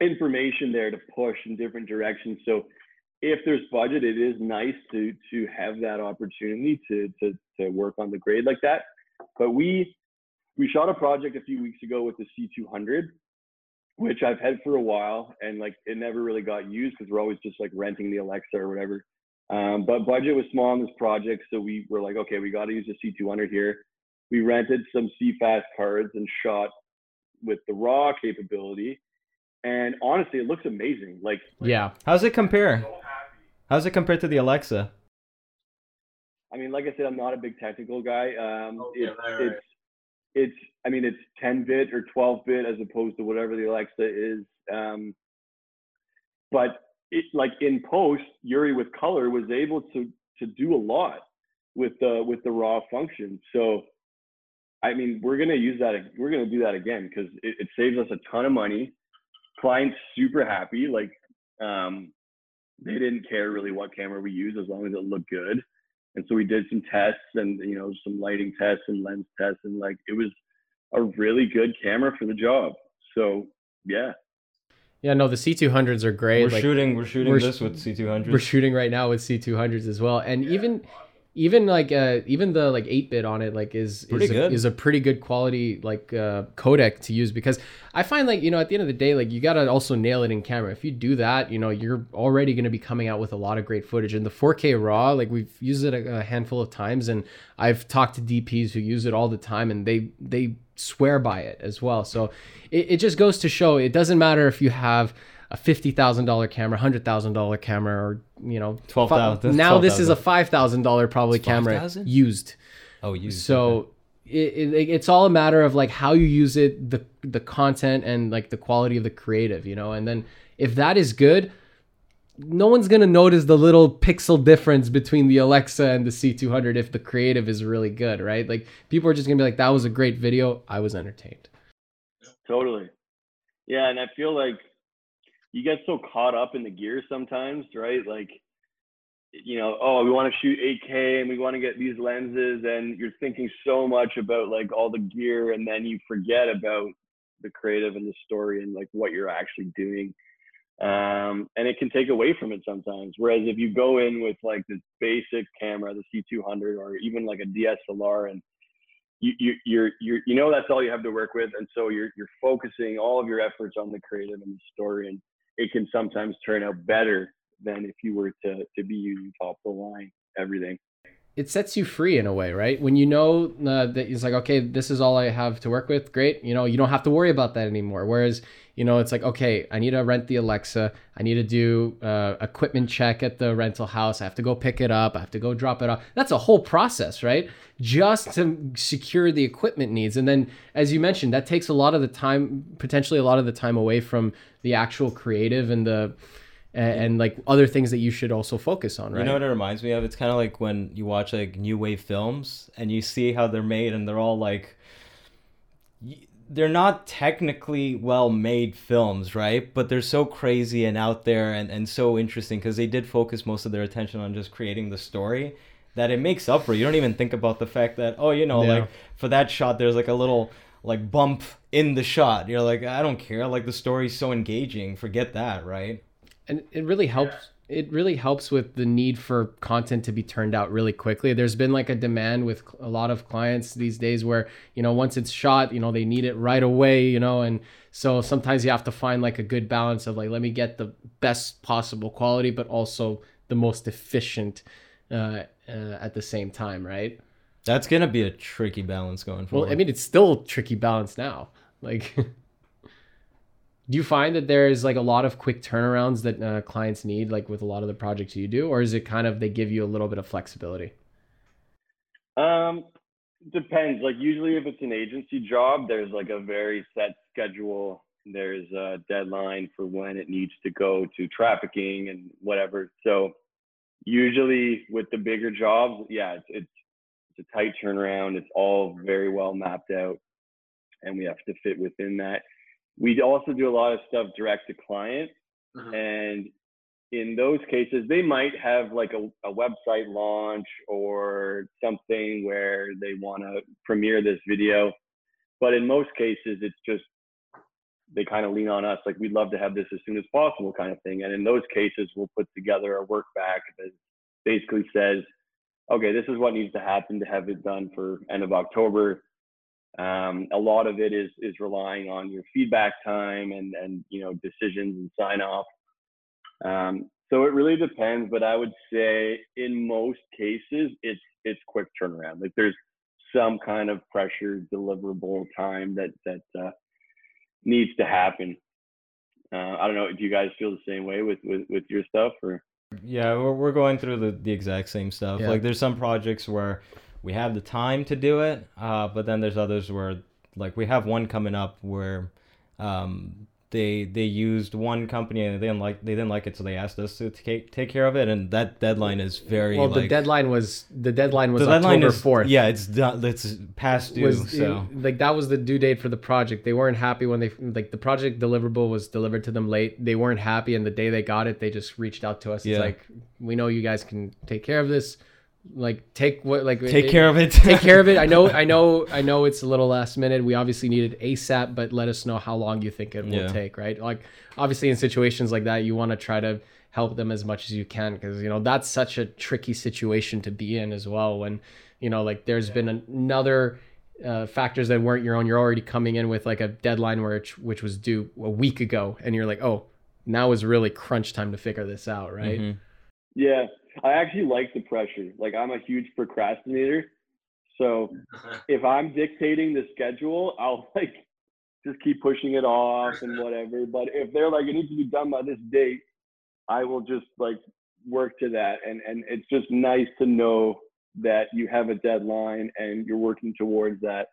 information there to push in different directions. So if there's budget, it is nice to to have that opportunity to to to work on the grade like that. But we we shot a project a few weeks ago with the C200, which I've had for a while, and like it never really got used because we're always just like renting the Alexa or whatever. Um, but budget was small on this project, so we were like, okay, we got to use the C200 here. We rented some CFast cards and shot with the raw capability, and honestly, it looks amazing. Like yeah How's it compare? How's it compared to the Alexa? I mean, like I said, I'm not a big technical guy. Um, Okay, it's, right, right. it's, it's, I mean, it's 10 bit or 12 bit as opposed to whatever the Alexa is. Um, but it, like in post, Yuri with color was able to to do a lot with the with the raw function. So, I mean, we're gonna use that. We're gonna do that again because it, it saves us a ton of money. Clients super happy. Like, um, they didn't care really what camera we use as long as it looked good. And so we did some tests and you know some lighting tests and lens tests and like it was a really good camera for the job. So yeah, Yeah, no, the C200s are great. We're like, shooting. We're shooting we're this sh- with C200. we're shooting right now with C200s as well, and even even like uh even the like 8 bit on it like is Pretty is a, is a pretty good quality like uh codec to use because I find like you know at the end of the day like you got to also nail it in camera. If you do that, you know, you're already going to be coming out with a lot of great footage and the 4K raw like we've used it a, a handful of times and I've talked to DPs who use it all the time and they they swear by it as well. So it, it just goes to show it doesn't matter if you have a fifty thousand dollar camera, hundred thousand dollar camera, or you know, Twelve thousand. fi- Now this is a five thousand dollar probably It's camera 5,000? used. Oh, you. So it, it, it's all a matter of like how you use it, the the content, and like the quality of the creative, you know. And then if that is good, no one's gonna notice the little pixel difference between the Alexa and the C200 if the creative is really good, right? Like people are just gonna be like, "That was a great video. I was entertained." totally. Yeah, and I feel like you get so caught up in the gear sometimes, right? Like you know, oh, we want to shoot 8K and we want to get these lenses, and you're thinking so much about like all the gear, and then you forget about the creative and the story and like what you're actually doing. Um, and it can take away from it sometimes. Whereas if you go in with like this basic camera, the C200, or even like a DSLR, and you, you you're you're you know that's all you have to work with, and so you're you're focusing all of your efforts on the creative and the story, and it can sometimes turn out better than if you were to to be using top of the line everything. It sets you free in a way, right? When you know uh, that it's like, okay, this is all I have to work with. Great, you know, you don't have to worry about that anymore. Whereas, you know, it's like, okay, I need to rent the Alexa. I need to do uh, equipment check at the rental house. I have to go pick it up. I have to go drop it off. That's a whole process, right? Just to secure the equipment needs. And then, as you mentioned, that takes a lot of the time, potentially a lot of the time away from the actual creative and the and, and like other things that you should also focus on, right? You know what it reminds me of? It's kind of like when you watch like new wave films and you see how they're made and they're all like they're not technically well made films, right? But they're so crazy and out there and, and so interesting because they did focus most of their attention on just creating the story that it makes up for. You don't even think about the fact that, oh, you know, yeah. like for that shot, there's like a little like bump in the shot. You're like, I don't care. Like the story's so engaging. Forget that, right? And it really helps it really helps with the need for content to be turned out really quickly. There's been like a demand with a lot of clients these days where, you know, once it's shot, you know, they need it right away, you know, and so sometimes you have to find like a good balance of like, let me get the best possible quality, but also the most efficient uh, uh, at the same time, right? That's going to be a tricky balance going forward. Well, I mean, it's still a tricky balance now. Like, do you find that there's like a lot of quick turnarounds that uh, clients need like with a lot of the projects you do? Or is it kind of they give you a little bit of flexibility? Um depends. Like usually if it's an agency job there's like a very set schedule. There's a deadline for when it needs to go to trafficking and whatever. So usually with the bigger jobs yeah it's it's, it's a tight turnaround. It's all very well mapped out and we have to fit within that we also do a lot of stuff direct to client. Uh-huh. And in those cases, they might have like a, a website launch or something where they want to premiere this video. But in most cases, it's just they kind of lean on us like we'd love to have this as soon as possible kind of thing. And in those cases, we'll put together a work back that basically says, okay, this is what needs to happen to have it done for end of October um, a lot of it is is relying on your feedback time and and you know decisions and sign off. Um, so it really depends, but I would say in most cases it's it's quick turnaround. Like there's some kind of pressure deliverable time that that uh, needs to happen. Uh, I don't know. Do you guys feel the same way with with, with your stuff or? Yeah, we're, we're going through the, the exact same stuff. Yeah. Like there's some projects where we have the time to do it. Uh, but then there's others where like we have one coming up where um, they they used one company and they didn't like they didn't like it, so they asked us to take take care of it, and that deadline is very well. Like, the deadline was the deadline was the October fourth. Yeah, it's done. It's past due. Was, so it, like that was the due date for the project. They weren't happy when they like the project deliverable was delivered to them late. They weren't happy, and the day they got it, they just reached out to us. Yeah. It's like we know you guys can take care of this like take what like take it, care of it take care of it i know i know i know it's a little last minute we obviously needed asap but let us know how long you think it will yeah. take right like obviously in situations like that you want to try to help them as much as you can because you know that's such a tricky situation to be in as well when you know like there's yeah. been another uh, factors that weren't your own you're already coming in with like a deadline where it, which was due a week ago and you're like oh now is really crunch time to figure this out right mm-hmm. yeah I actually like the pressure. Like I'm a huge procrastinator. So if I'm dictating the schedule, I'll like just keep pushing it off and whatever. But if they're like, it needs to be done by this date, I will just like work to that. And and it's just nice to know that you have a deadline and you're working towards that.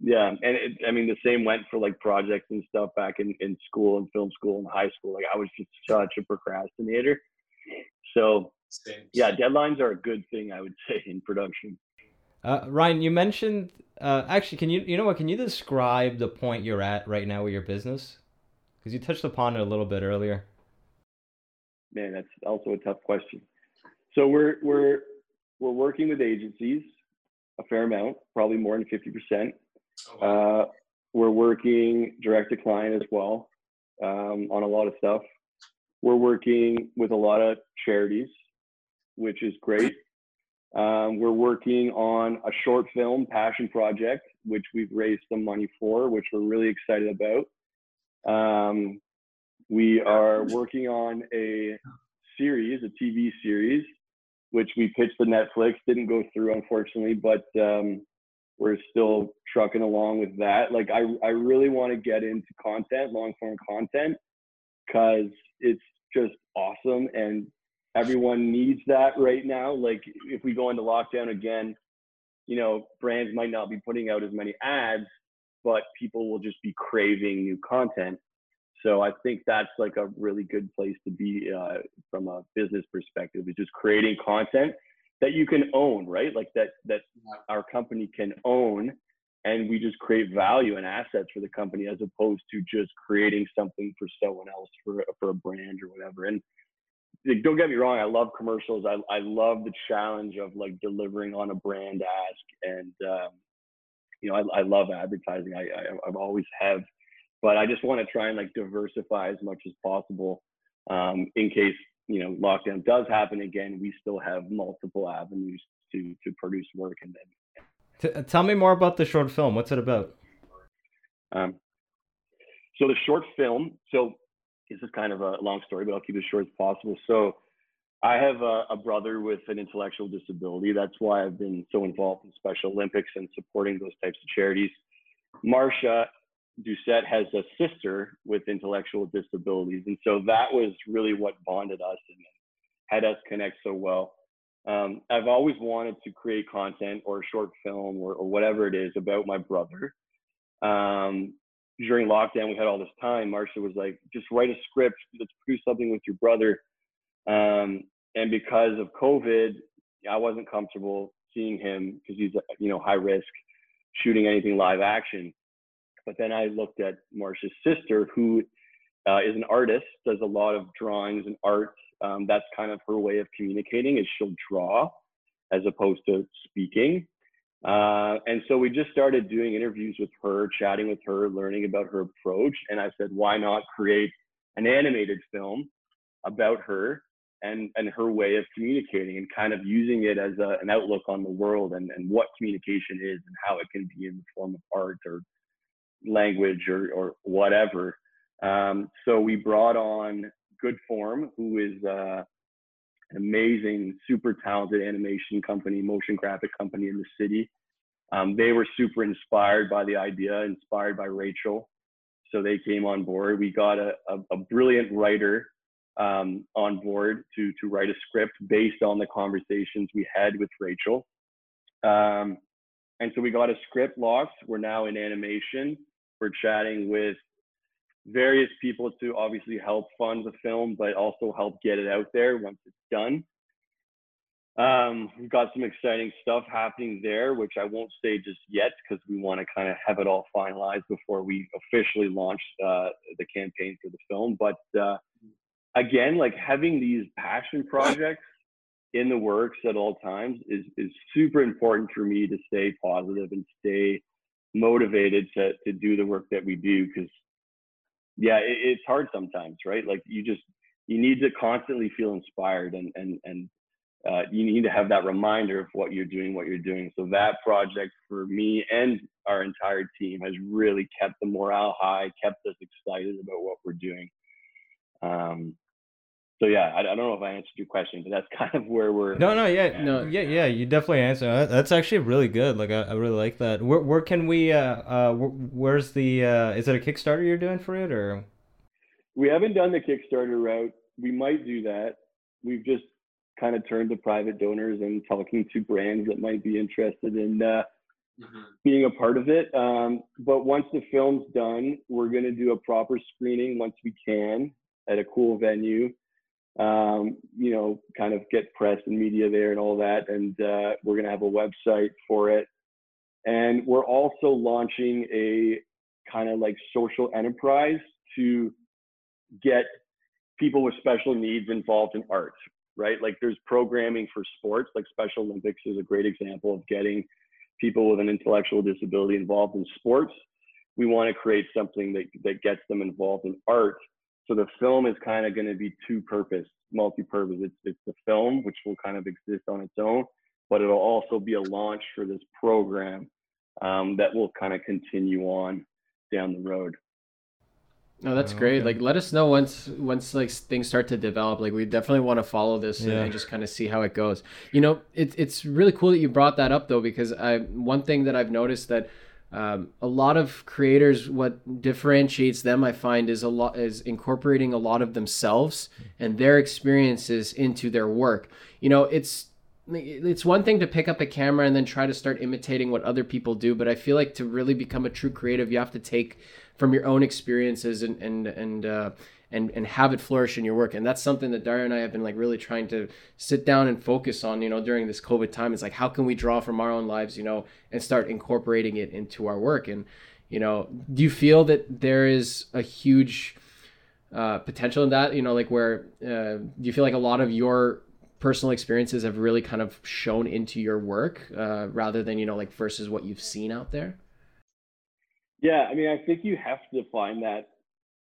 Yeah, and it, I mean the same went for like projects and stuff back in in school and film school and high school. Like I was just such a procrastinator. So yeah, deadlines are a good thing, I would say, in production. Uh, Ryan, you mentioned uh, actually, can you you know what? Can you describe the point you're at right now with your business? Because you touched upon it a little bit earlier. Man, that's also a tough question. So we're we're we're working with agencies a fair amount, probably more than fifty percent. Oh, uh, we're working direct to client as well um, on a lot of stuff. We're working with a lot of charities which is great. Um, we're working on a short film passion project, which we've raised some money for, which we're really excited about. Um, we are working on a series, a TV series, which we pitched to Netflix. Didn't go through, unfortunately, but um, we're still trucking along with that. Like, I, I really want to get into content, long form content, because it's just awesome. And everyone needs that right now. Like if we go into lockdown again, you know, brands might not be putting out as many ads, but people will just be craving new content. so I think that's like a really good place to be uh, from a business perspective, is just creating content that you can own, right? Like that that our company can own, and we just create value and assets for the company as opposed to just creating something for someone else for for a brand or whatever. And like, don't get me wrong, I love commercials. I I love the challenge of like delivering on a brand ask, and um, you know I I love advertising. I, I I've always have but I just want to try and like diversify as much as possible um, in case you know lockdown does happen again. We still have multiple avenues to to produce work and then. T- tell me more about the short film. What's it about? Um, so the short film. So this is kind of a long story, but I'll keep it short as possible. So I have a, a, brother with an intellectual disability. That's why I've been so involved in Special Olympics and supporting those types of charities. Marsha Doucette has a sister with intellectual disabilities. And so that was really what bonded us and had us connect so well. Um, I've always wanted to create content or a short film or, or whatever it is about my brother. Um, during lockdown, we had all this time. Marsha was like, just write a script, let's produce something with your brother. Um, and because of COVID, I wasn't comfortable seeing him because he's, you know, high risk shooting anything live action. But then I looked at Marsha's sister, who uh, is an artist, does a lot of drawings and art. Um, that's kind of her way of communicating is she'll draw as opposed to speaking. Uh, and so we just started doing interviews with her, chatting with her, learning about her approach. And I said, why not create an animated film about her and, and her way of communicating and kind of using it as a, an outlook on the world and, and what communication is and how it can be in the form of art or language or, or whatever. Um, so we brought on Good Form, who is uh, amazing, super talented animation company, motion graphic company in the city. Um, they were super inspired by the idea, inspired by Rachel. So they came on board. We got a, a, a brilliant writer um, on board to, to write a script based on the conversations we had with Rachel. Um, and so we got a script locked. We're now in animation. We're chatting with various people to obviously help fund the film, but also help get it out there once it's done. Um, we've got some exciting stuff happening there, which I won't say just yet because we want to kind of have it all finalized before we officially launch uh, the campaign for the film. But uh, again, like having these passion projects in the works at all times is is super important for me to stay positive and stay motivated to to do the work that we do because yeah it, it's hard sometimes right? Like you just you need to constantly feel inspired and and and uh, you need to have that reminder of what you're doing what you're doing. So that project for me and our entire team has really kept the morale high kept us excited about what we're doing. Um, so yeah, I, I, don't know if I answered your question, but that's kind of where we're. No, no, yeah, no, yeah, yeah. You definitely answered. That's actually really good. Like I, I really like that. Where, where can we? Uh, uh, where's the? Uh, is it a Kickstarter you're doing for it, or? We haven't done the Kickstarter route. We might do that. We've just kind of turned to private donors and talking to brands that might be interested in uh, mm-hmm. being a part of it. Um, but once the film's done, we're going to do a proper screening once we can at a cool venue um, you know, kind of get press and media there and all that. And uh, we're going to have a website for it. And we're also launching a kind of like social enterprise to get people with special needs involved in art, right? Like there's programming for sports, like Special Olympics is a great example of getting people with an intellectual disability involved in sports. We want to create something that, that gets them involved in art so the film is kind of going to be two purpose, multi purpose. It's, it's the film, which will kind of exist on its own, but it'll also be a launch for this program um, that will kind of continue on down the road. No, that's oh, great. Okay. Like, let us know once once like things start to develop. Like, we definitely want to follow this yeah. and just kind of see how it goes. You know, it's it's really cool that you brought that up though, because I one thing that I've noticed that um, a lot of creators, what differentiates them, I find, is a lot is incorporating a lot of themselves and their experiences into their work. You know, it's it's one thing to pick up a camera and then try to start imitating what other people do, but I feel like to really become a true creative, you have to take from your own experiences and and and uh, and and have it flourish in your work. And that's something that Dario and I have been like really trying to sit down and focus on. You know, during this COVID time, it's like how can we draw from our own lives, you know, and start incorporating it into our work. And you know, do you feel that there is a huge uh, potential in that? You know, like where uh, do you feel like a lot of your personal experiences have really kind of shown into your work uh, rather than you know like versus what you've seen out there? Yeah, I mean, I think you have to find that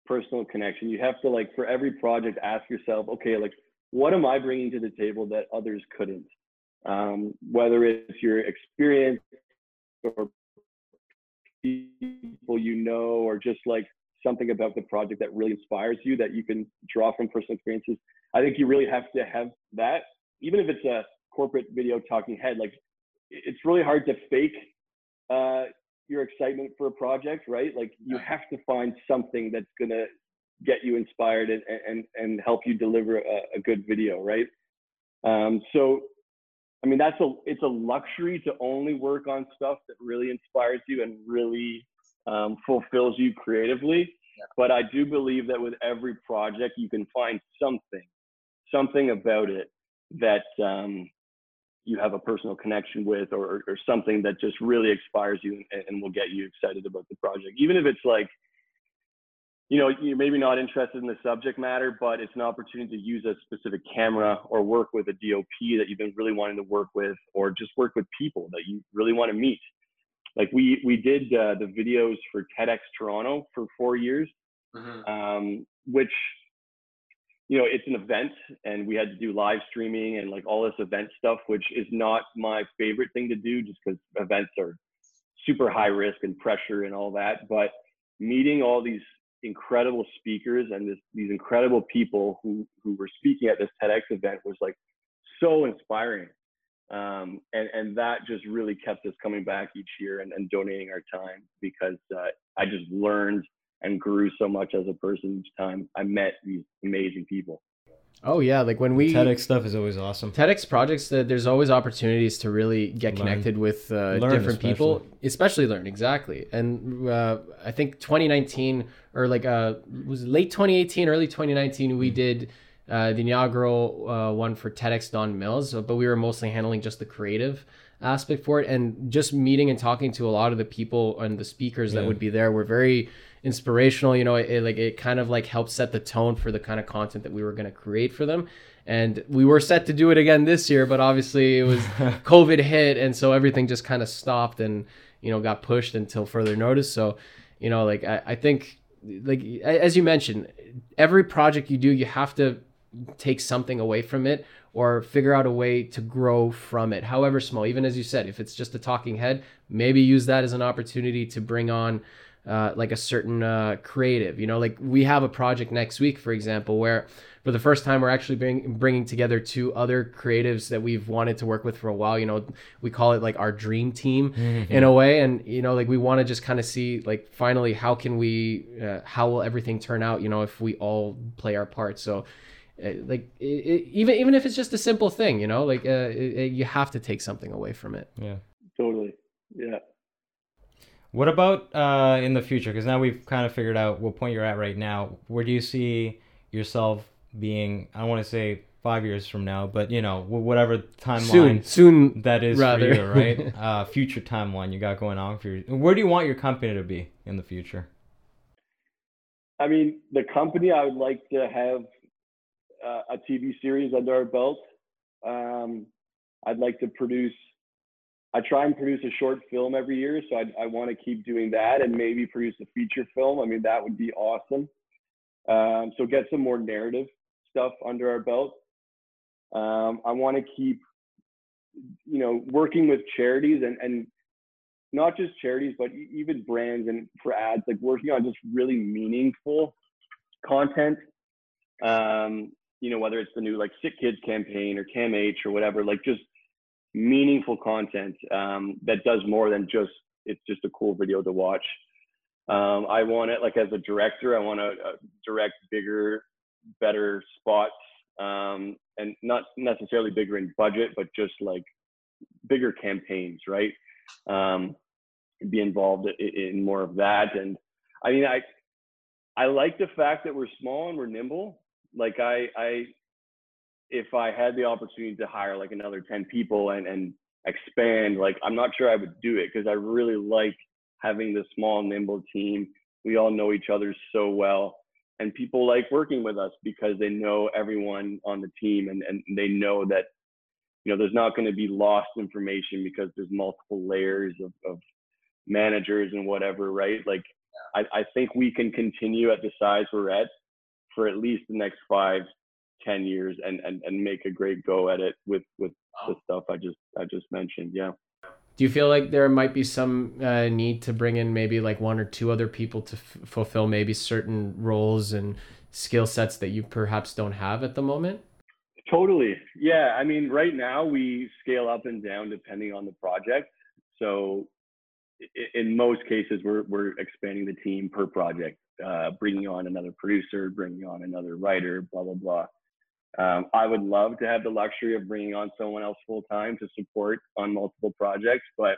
personal connection. You have to like for every project ask yourself, okay, like what am I bringing to the table that others couldn't? Um, whether it's your experience or people you know, or just like something about the project that really inspires you that you can draw from personal experiences. I think you really have to have that, even if it's a corporate video talking head. Like it's really hard to fake uh, your excitement for a project, right? Like you have to find something that's gonna get you inspired and and and help you deliver a, a good video, right? Um, so, I mean, that's a it's a luxury to only work on stuff that really inspires you and really um, fulfills you creatively. Yeah. But I do believe that with every project, you can find something, something about it that um, you have a personal connection with or, or something that just really inspires you and, and will get you excited about the project even if it's like you know you're maybe not interested in the subject matter but it's an opportunity to use a specific camera or work with a dop that you've been really wanting to work with or just work with people that you really want to meet like we we did uh, the videos for tedx toronto for four years mm-hmm. um, which you know, it's an event and we had to do live streaming and like all this event stuff, which is not my favorite thing to do just because events are super high risk and pressure and all that. But meeting all these incredible speakers and this, these incredible people who, who were speaking at this TEDx event was like so inspiring. Um, and, and that just really kept us coming back each year and, and donating our time because uh, I just learned and grew so much as a person each time I met these amazing people. Oh yeah, like when we TEDx stuff is always awesome. TEDx projects, that there's always opportunities to really get learn. connected with uh, different especially. people, especially learn exactly. And uh, I think 2019 or like uh, was late 2018, early 2019, we mm-hmm. did uh, the inaugural uh, one for TEDx Don Mills, but we were mostly handling just the creative aspect for it, and just meeting and talking to a lot of the people and the speakers yeah. that would be there were very inspirational you know it, it, like it kind of like helped set the tone for the kind of content that we were going to create for them. And we were set to do it again this year but obviously it was covid hit and so everything just kind of stopped and you know got pushed until further notice. So you know like I, I think like as you mentioned every project you do you have to take something away from it or figure out a way to grow from it however small. Even as you said if it's just a talking head maybe use that as an opportunity to bring on uh, like a certain uh, creative. You know, like we have a project next week, for example, where for the first time we're actually bring, bringing together two other creatives that we've wanted to work with for a while. You know, we call it like our dream team mm-hmm. in a way, and you know, like we want to just kind of see like finally how can we, uh, how will everything turn out? You know, if we all play our part. So. Uh, like it, it, even even if it's just a simple thing, you know, like uh, it, you have to take something away from it. Yeah, totally. Yeah, what about uh, in the future? Because now we've kind of figured out what point you're at right now. Where do you see yourself being? I don't want to say five years from now, but you know, whatever timeline soon, soon that is rather. for you, right? uh, future timeline you got going on for you. Where do you want your company to be in the future? I mean, the company I would like to have uh, a TV series under our belt. Um, I'd like to produce I try and produce a short film every year, so I, I want to keep doing that and maybe produce a feature film. I mean, that would be awesome. Um, so get some more narrative stuff under our belt. Um, I want to keep, you know, working with charities and and not just charities, but even brands and for ads, like working on just really meaningful content. Um, you know, whether it's the new like Sick Kids campaign or CAMH or whatever, like just meaningful content um, that does more than just it's just a cool video to watch. Um, I want it like as a director, I want to uh, direct bigger, better spots um, and not necessarily bigger in budget, but just like bigger campaigns, right? Um, be involved in, in more of that, and I mean, I I like the fact that we're small and we're nimble. Like I I if I had the opportunity to hire like another 10 people and, and expand, like I'm not sure I would do it because I really like having this small, nimble team. We all know each other so well. And people like working with us because they know everyone on the team and, and they know that, you know, there's not going to be lost information because there's multiple layers of, of managers and whatever, right? Like I, I think we can continue at the size we're at for at least the next five, 10 years and, and, and make a great go at it with, with the stuff I just, I just mentioned. Yeah. Do you feel like there might be some uh, need to bring in maybe like one or two other people to f- fulfill maybe certain roles and skill sets that you perhaps don't have at the moment? Totally. Yeah. I mean, right now we scale up and down depending on the project. So in most cases, we're, we're expanding the team per project, uh, bringing on another producer, bringing on another writer, blah, blah, blah. Um, I would love to have the luxury of bringing on someone else full time to support on multiple projects, but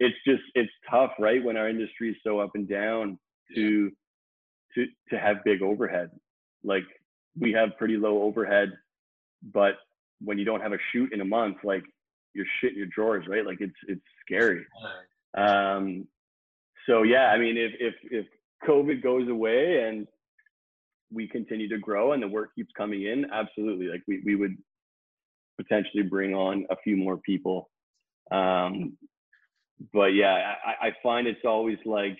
it's just it's tough, right? When our industry is so up and down to to to have big overhead. Like we have pretty low overhead, but when you don't have a shoot in a month, like you're shit in your drawers, right? Like it's it's scary. Um, so yeah, I mean, if if if COVID goes away and we continue to grow and the work keeps coming in, absolutely. Like we, we would potentially bring on a few more people. Um, but yeah, I, I find it's always like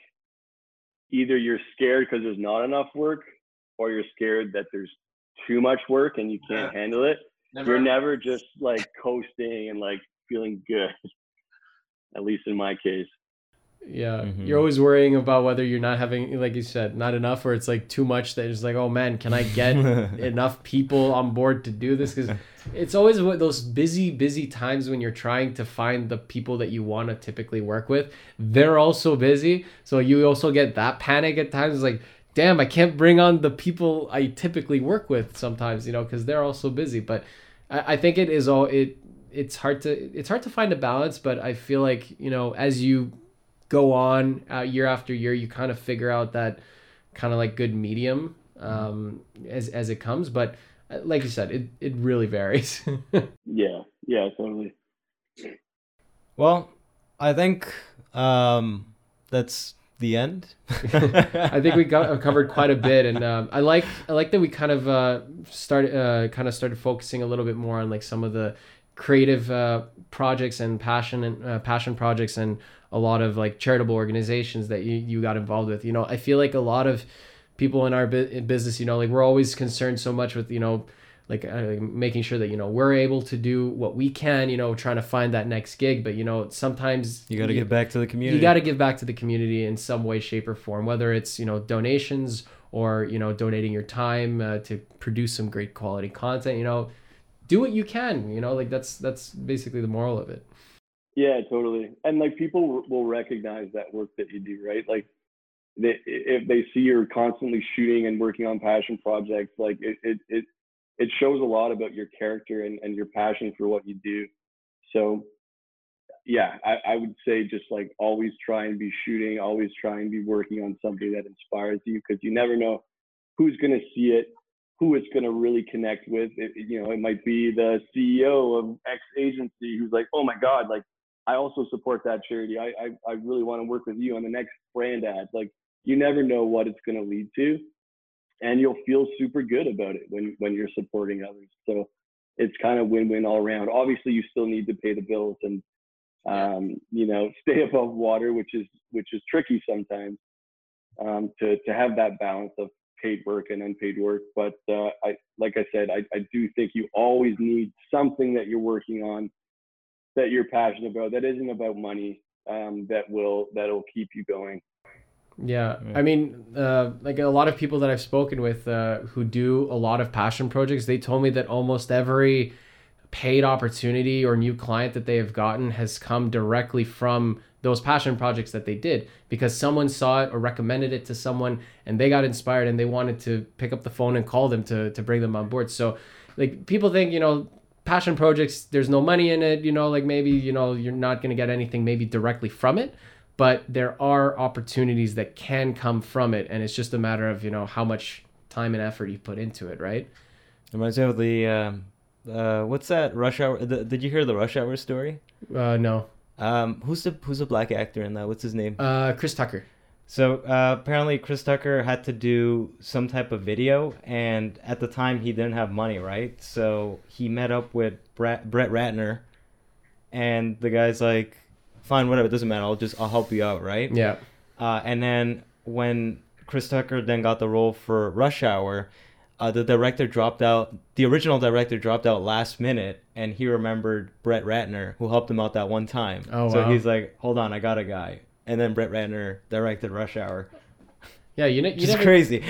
either you're scared because there's not enough work or you're scared that there's too much work and you can't yeah. handle it. Never. You're never just like coasting and like feeling good, at least in my case. Yeah, mm-hmm. you're always worrying about whether you're not having, like you said, not enough, or it's like too much. That it's like, oh man, can I get enough people on board to do this? Because it's always what those busy, busy times when you're trying to find the people that you want to typically work with. They're also busy, so you also get that panic at times. It's like, damn, I can't bring on the people I typically work with sometimes, you know, because they're also busy. But I, I think it is all it. It's hard to it's hard to find a balance, but I feel like you know as you go on uh, year after year, you kind of figure out that kind of like good medium um, as as it comes. But uh, like you said, it it really varies. yeah, yeah, totally. Well, I think um, that's the end. I think we got uh, covered quite a bit, and um, I like I like that we kind of uh, started uh, kind of started focusing a little bit more on like some of the creative uh, projects and passion and uh, passion projects and a lot of like charitable organizations that you, you got involved with you know? I feel like a lot of people in our bu- business you know like we're always concerned so much with you know like uh, making sure that you know we're able to do what we can you know trying to find that next gig. But you know sometimes you got to give back to the community you got to give back to the community in some way shape or form whether it's you know donations or you know donating your time uh, to produce some great quality content you know? Do what you can you know? Like that's that's basically the moral of it yeah, totally. And like people will recognize that work that you do, right? Like they, if they see you're constantly shooting and working on passion projects, like it, it, it, it shows a lot about your character and, and your passion for what you do. So yeah, I, I would say just like always try and be shooting, always try and be working on something that inspires you because you never know who's going to see it, who it's going to really connect with. It, you know, it might be the CEO of X agency who's like, oh my God, like I also support that charity. I, I, I really want to work with you on the next brand ad. Like you never know what it's going to lead to and you'll feel super good about it when, when you're supporting others. So it's kind of win-win all around. Obviously you still need to pay the bills and, um, you know, stay above water, which is, which is tricky sometimes, um, to, to have that balance of paid work and unpaid work. But, uh, I, like I said, I, I do think you always need something that you're working on that you're passionate about that isn't about money um, that will that'll keep you going. Yeah, I mean, uh, like a lot of people that I've spoken with uh, who do a lot of passion projects, they told me that almost every paid opportunity or new client that they have gotten has come directly from those passion projects that they did because someone saw it or recommended it to someone and they got inspired and they wanted to pick up the phone and call them to to bring them on board. So like people think, you know, passion projects there's no money in it, you know, like maybe, you know, you're not going to get anything maybe directly from it, but there are opportunities that can come from it and it's just a matter of, you know, how much time and effort you put into it, right? Reminds me of the um, uh, what's that rush hour? The, did you hear the rush hour story? Uh no. Um, who's the who's the black actor in that? What's his name? Uh Chris Tucker. So uh, apparently, Chris Tucker had to do some type of video, and at the time he didn't have money, right? So he met up with Brett, Brett Ratner, and the guy's like, "Fine, whatever, it doesn't matter. I'll just I'll help you out, right?" Yeah. Uh, and then when Chris Tucker then got the role for Rush Hour, uh, the director dropped out. The original director dropped out last minute, and he remembered Brett Ratner, who helped him out that one time. Oh, so wow. he's like, "Hold on, I got a guy." And then Brett Ratner directed Rush Hour. Yeah, you, know, you never crazy.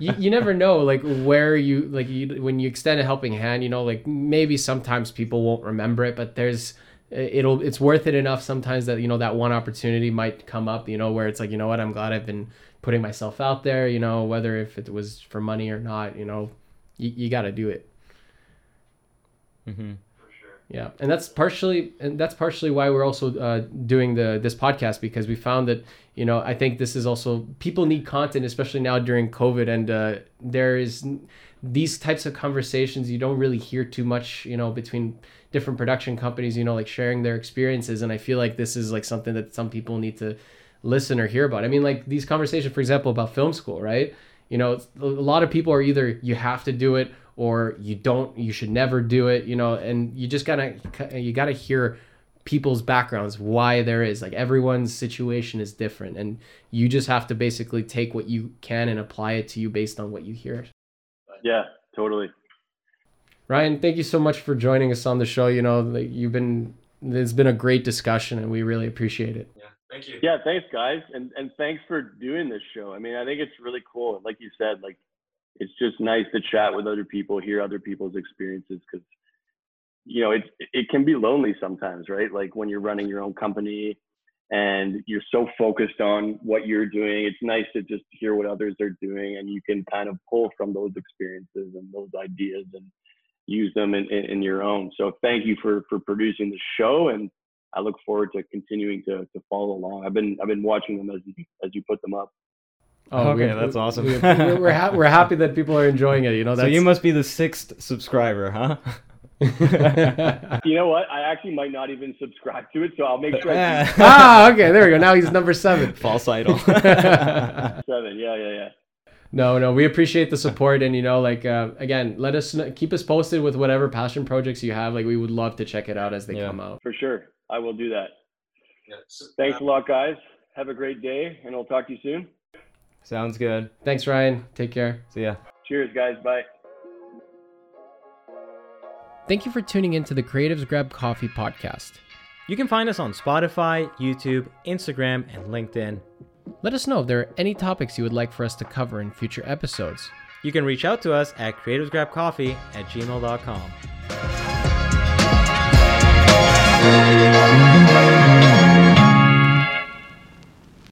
you, you never know like where you like you when you extend a helping hand you know like maybe sometimes people won't remember it but there's it'll it's worth it enough sometimes that you know that one opportunity might come up you know where it's like you know what i'm glad i've been putting myself out there you know whether if it was for money or not you know you, you got to do it hmm yeah, and that's partially and that's partially why we're also uh, doing the this podcast because we found that you know I think this is also people need content especially now during COVID and uh, there is these types of conversations you don't really hear too much you know between different production companies you know like sharing their experiences and I feel like this is like something that some people need to listen or hear about. I mean like these conversations for example about film school right you know a lot of people are either you have to do it or you don't you should never do it you know and you just gotta you gotta hear people's backgrounds why there is like everyone's situation is different and you just have to basically take what you can and apply it to you based on what you hear Yeah, totally. ryan thank you so much for joining us on the show you know like you've been it's been a great discussion and we really appreciate it Yeah. Thank you. Yeah, thanks guys, and and thanks for doing this show. I mean, I think it's really cool. Like you said, like it's just nice to chat with other people, hear other people's experiences, because you know it's it can be lonely sometimes, right? Like when you're running your own company and you're so focused on what you're doing, it's nice to just hear what others are doing, and you can kind of pull from those experiences and those ideas and use them in, in, in your own. So thank you for for producing the show and I look forward to continuing to, to follow along. I've been I've been watching them as you as you put them up. Okay, we- that's awesome. we, we're, we're, ha- we're happy that people are enjoying it you know so you must be the sixth subscriber, huh? You know what? I actually might not even subscribe to it, so I'll make sure I do ah okay there we go now he's number seven False idol. seven. Yeah, yeah, yeah. No, no, we appreciate the support, and you know, like uh, again, let us kn- keep us posted with whatever passion projects you have. Like, we would love to check it out as they Yeah. come out. For sure. I will do that. Yeah. So, Thanks uh, a lot, guys. Have a great day, and I'll talk to you soon. Sounds good. Thanks, Ryan. Take care. See ya. Cheers, guys. Bye. Thank you for tuning in to the Creatives Grab Coffee podcast. You can find us on Spotify, YouTube, Instagram, and LinkedIn. Let us know if there are any topics you would like for us to cover in future episodes. You can reach out to us at creativesgrabcoffee at gmail.com.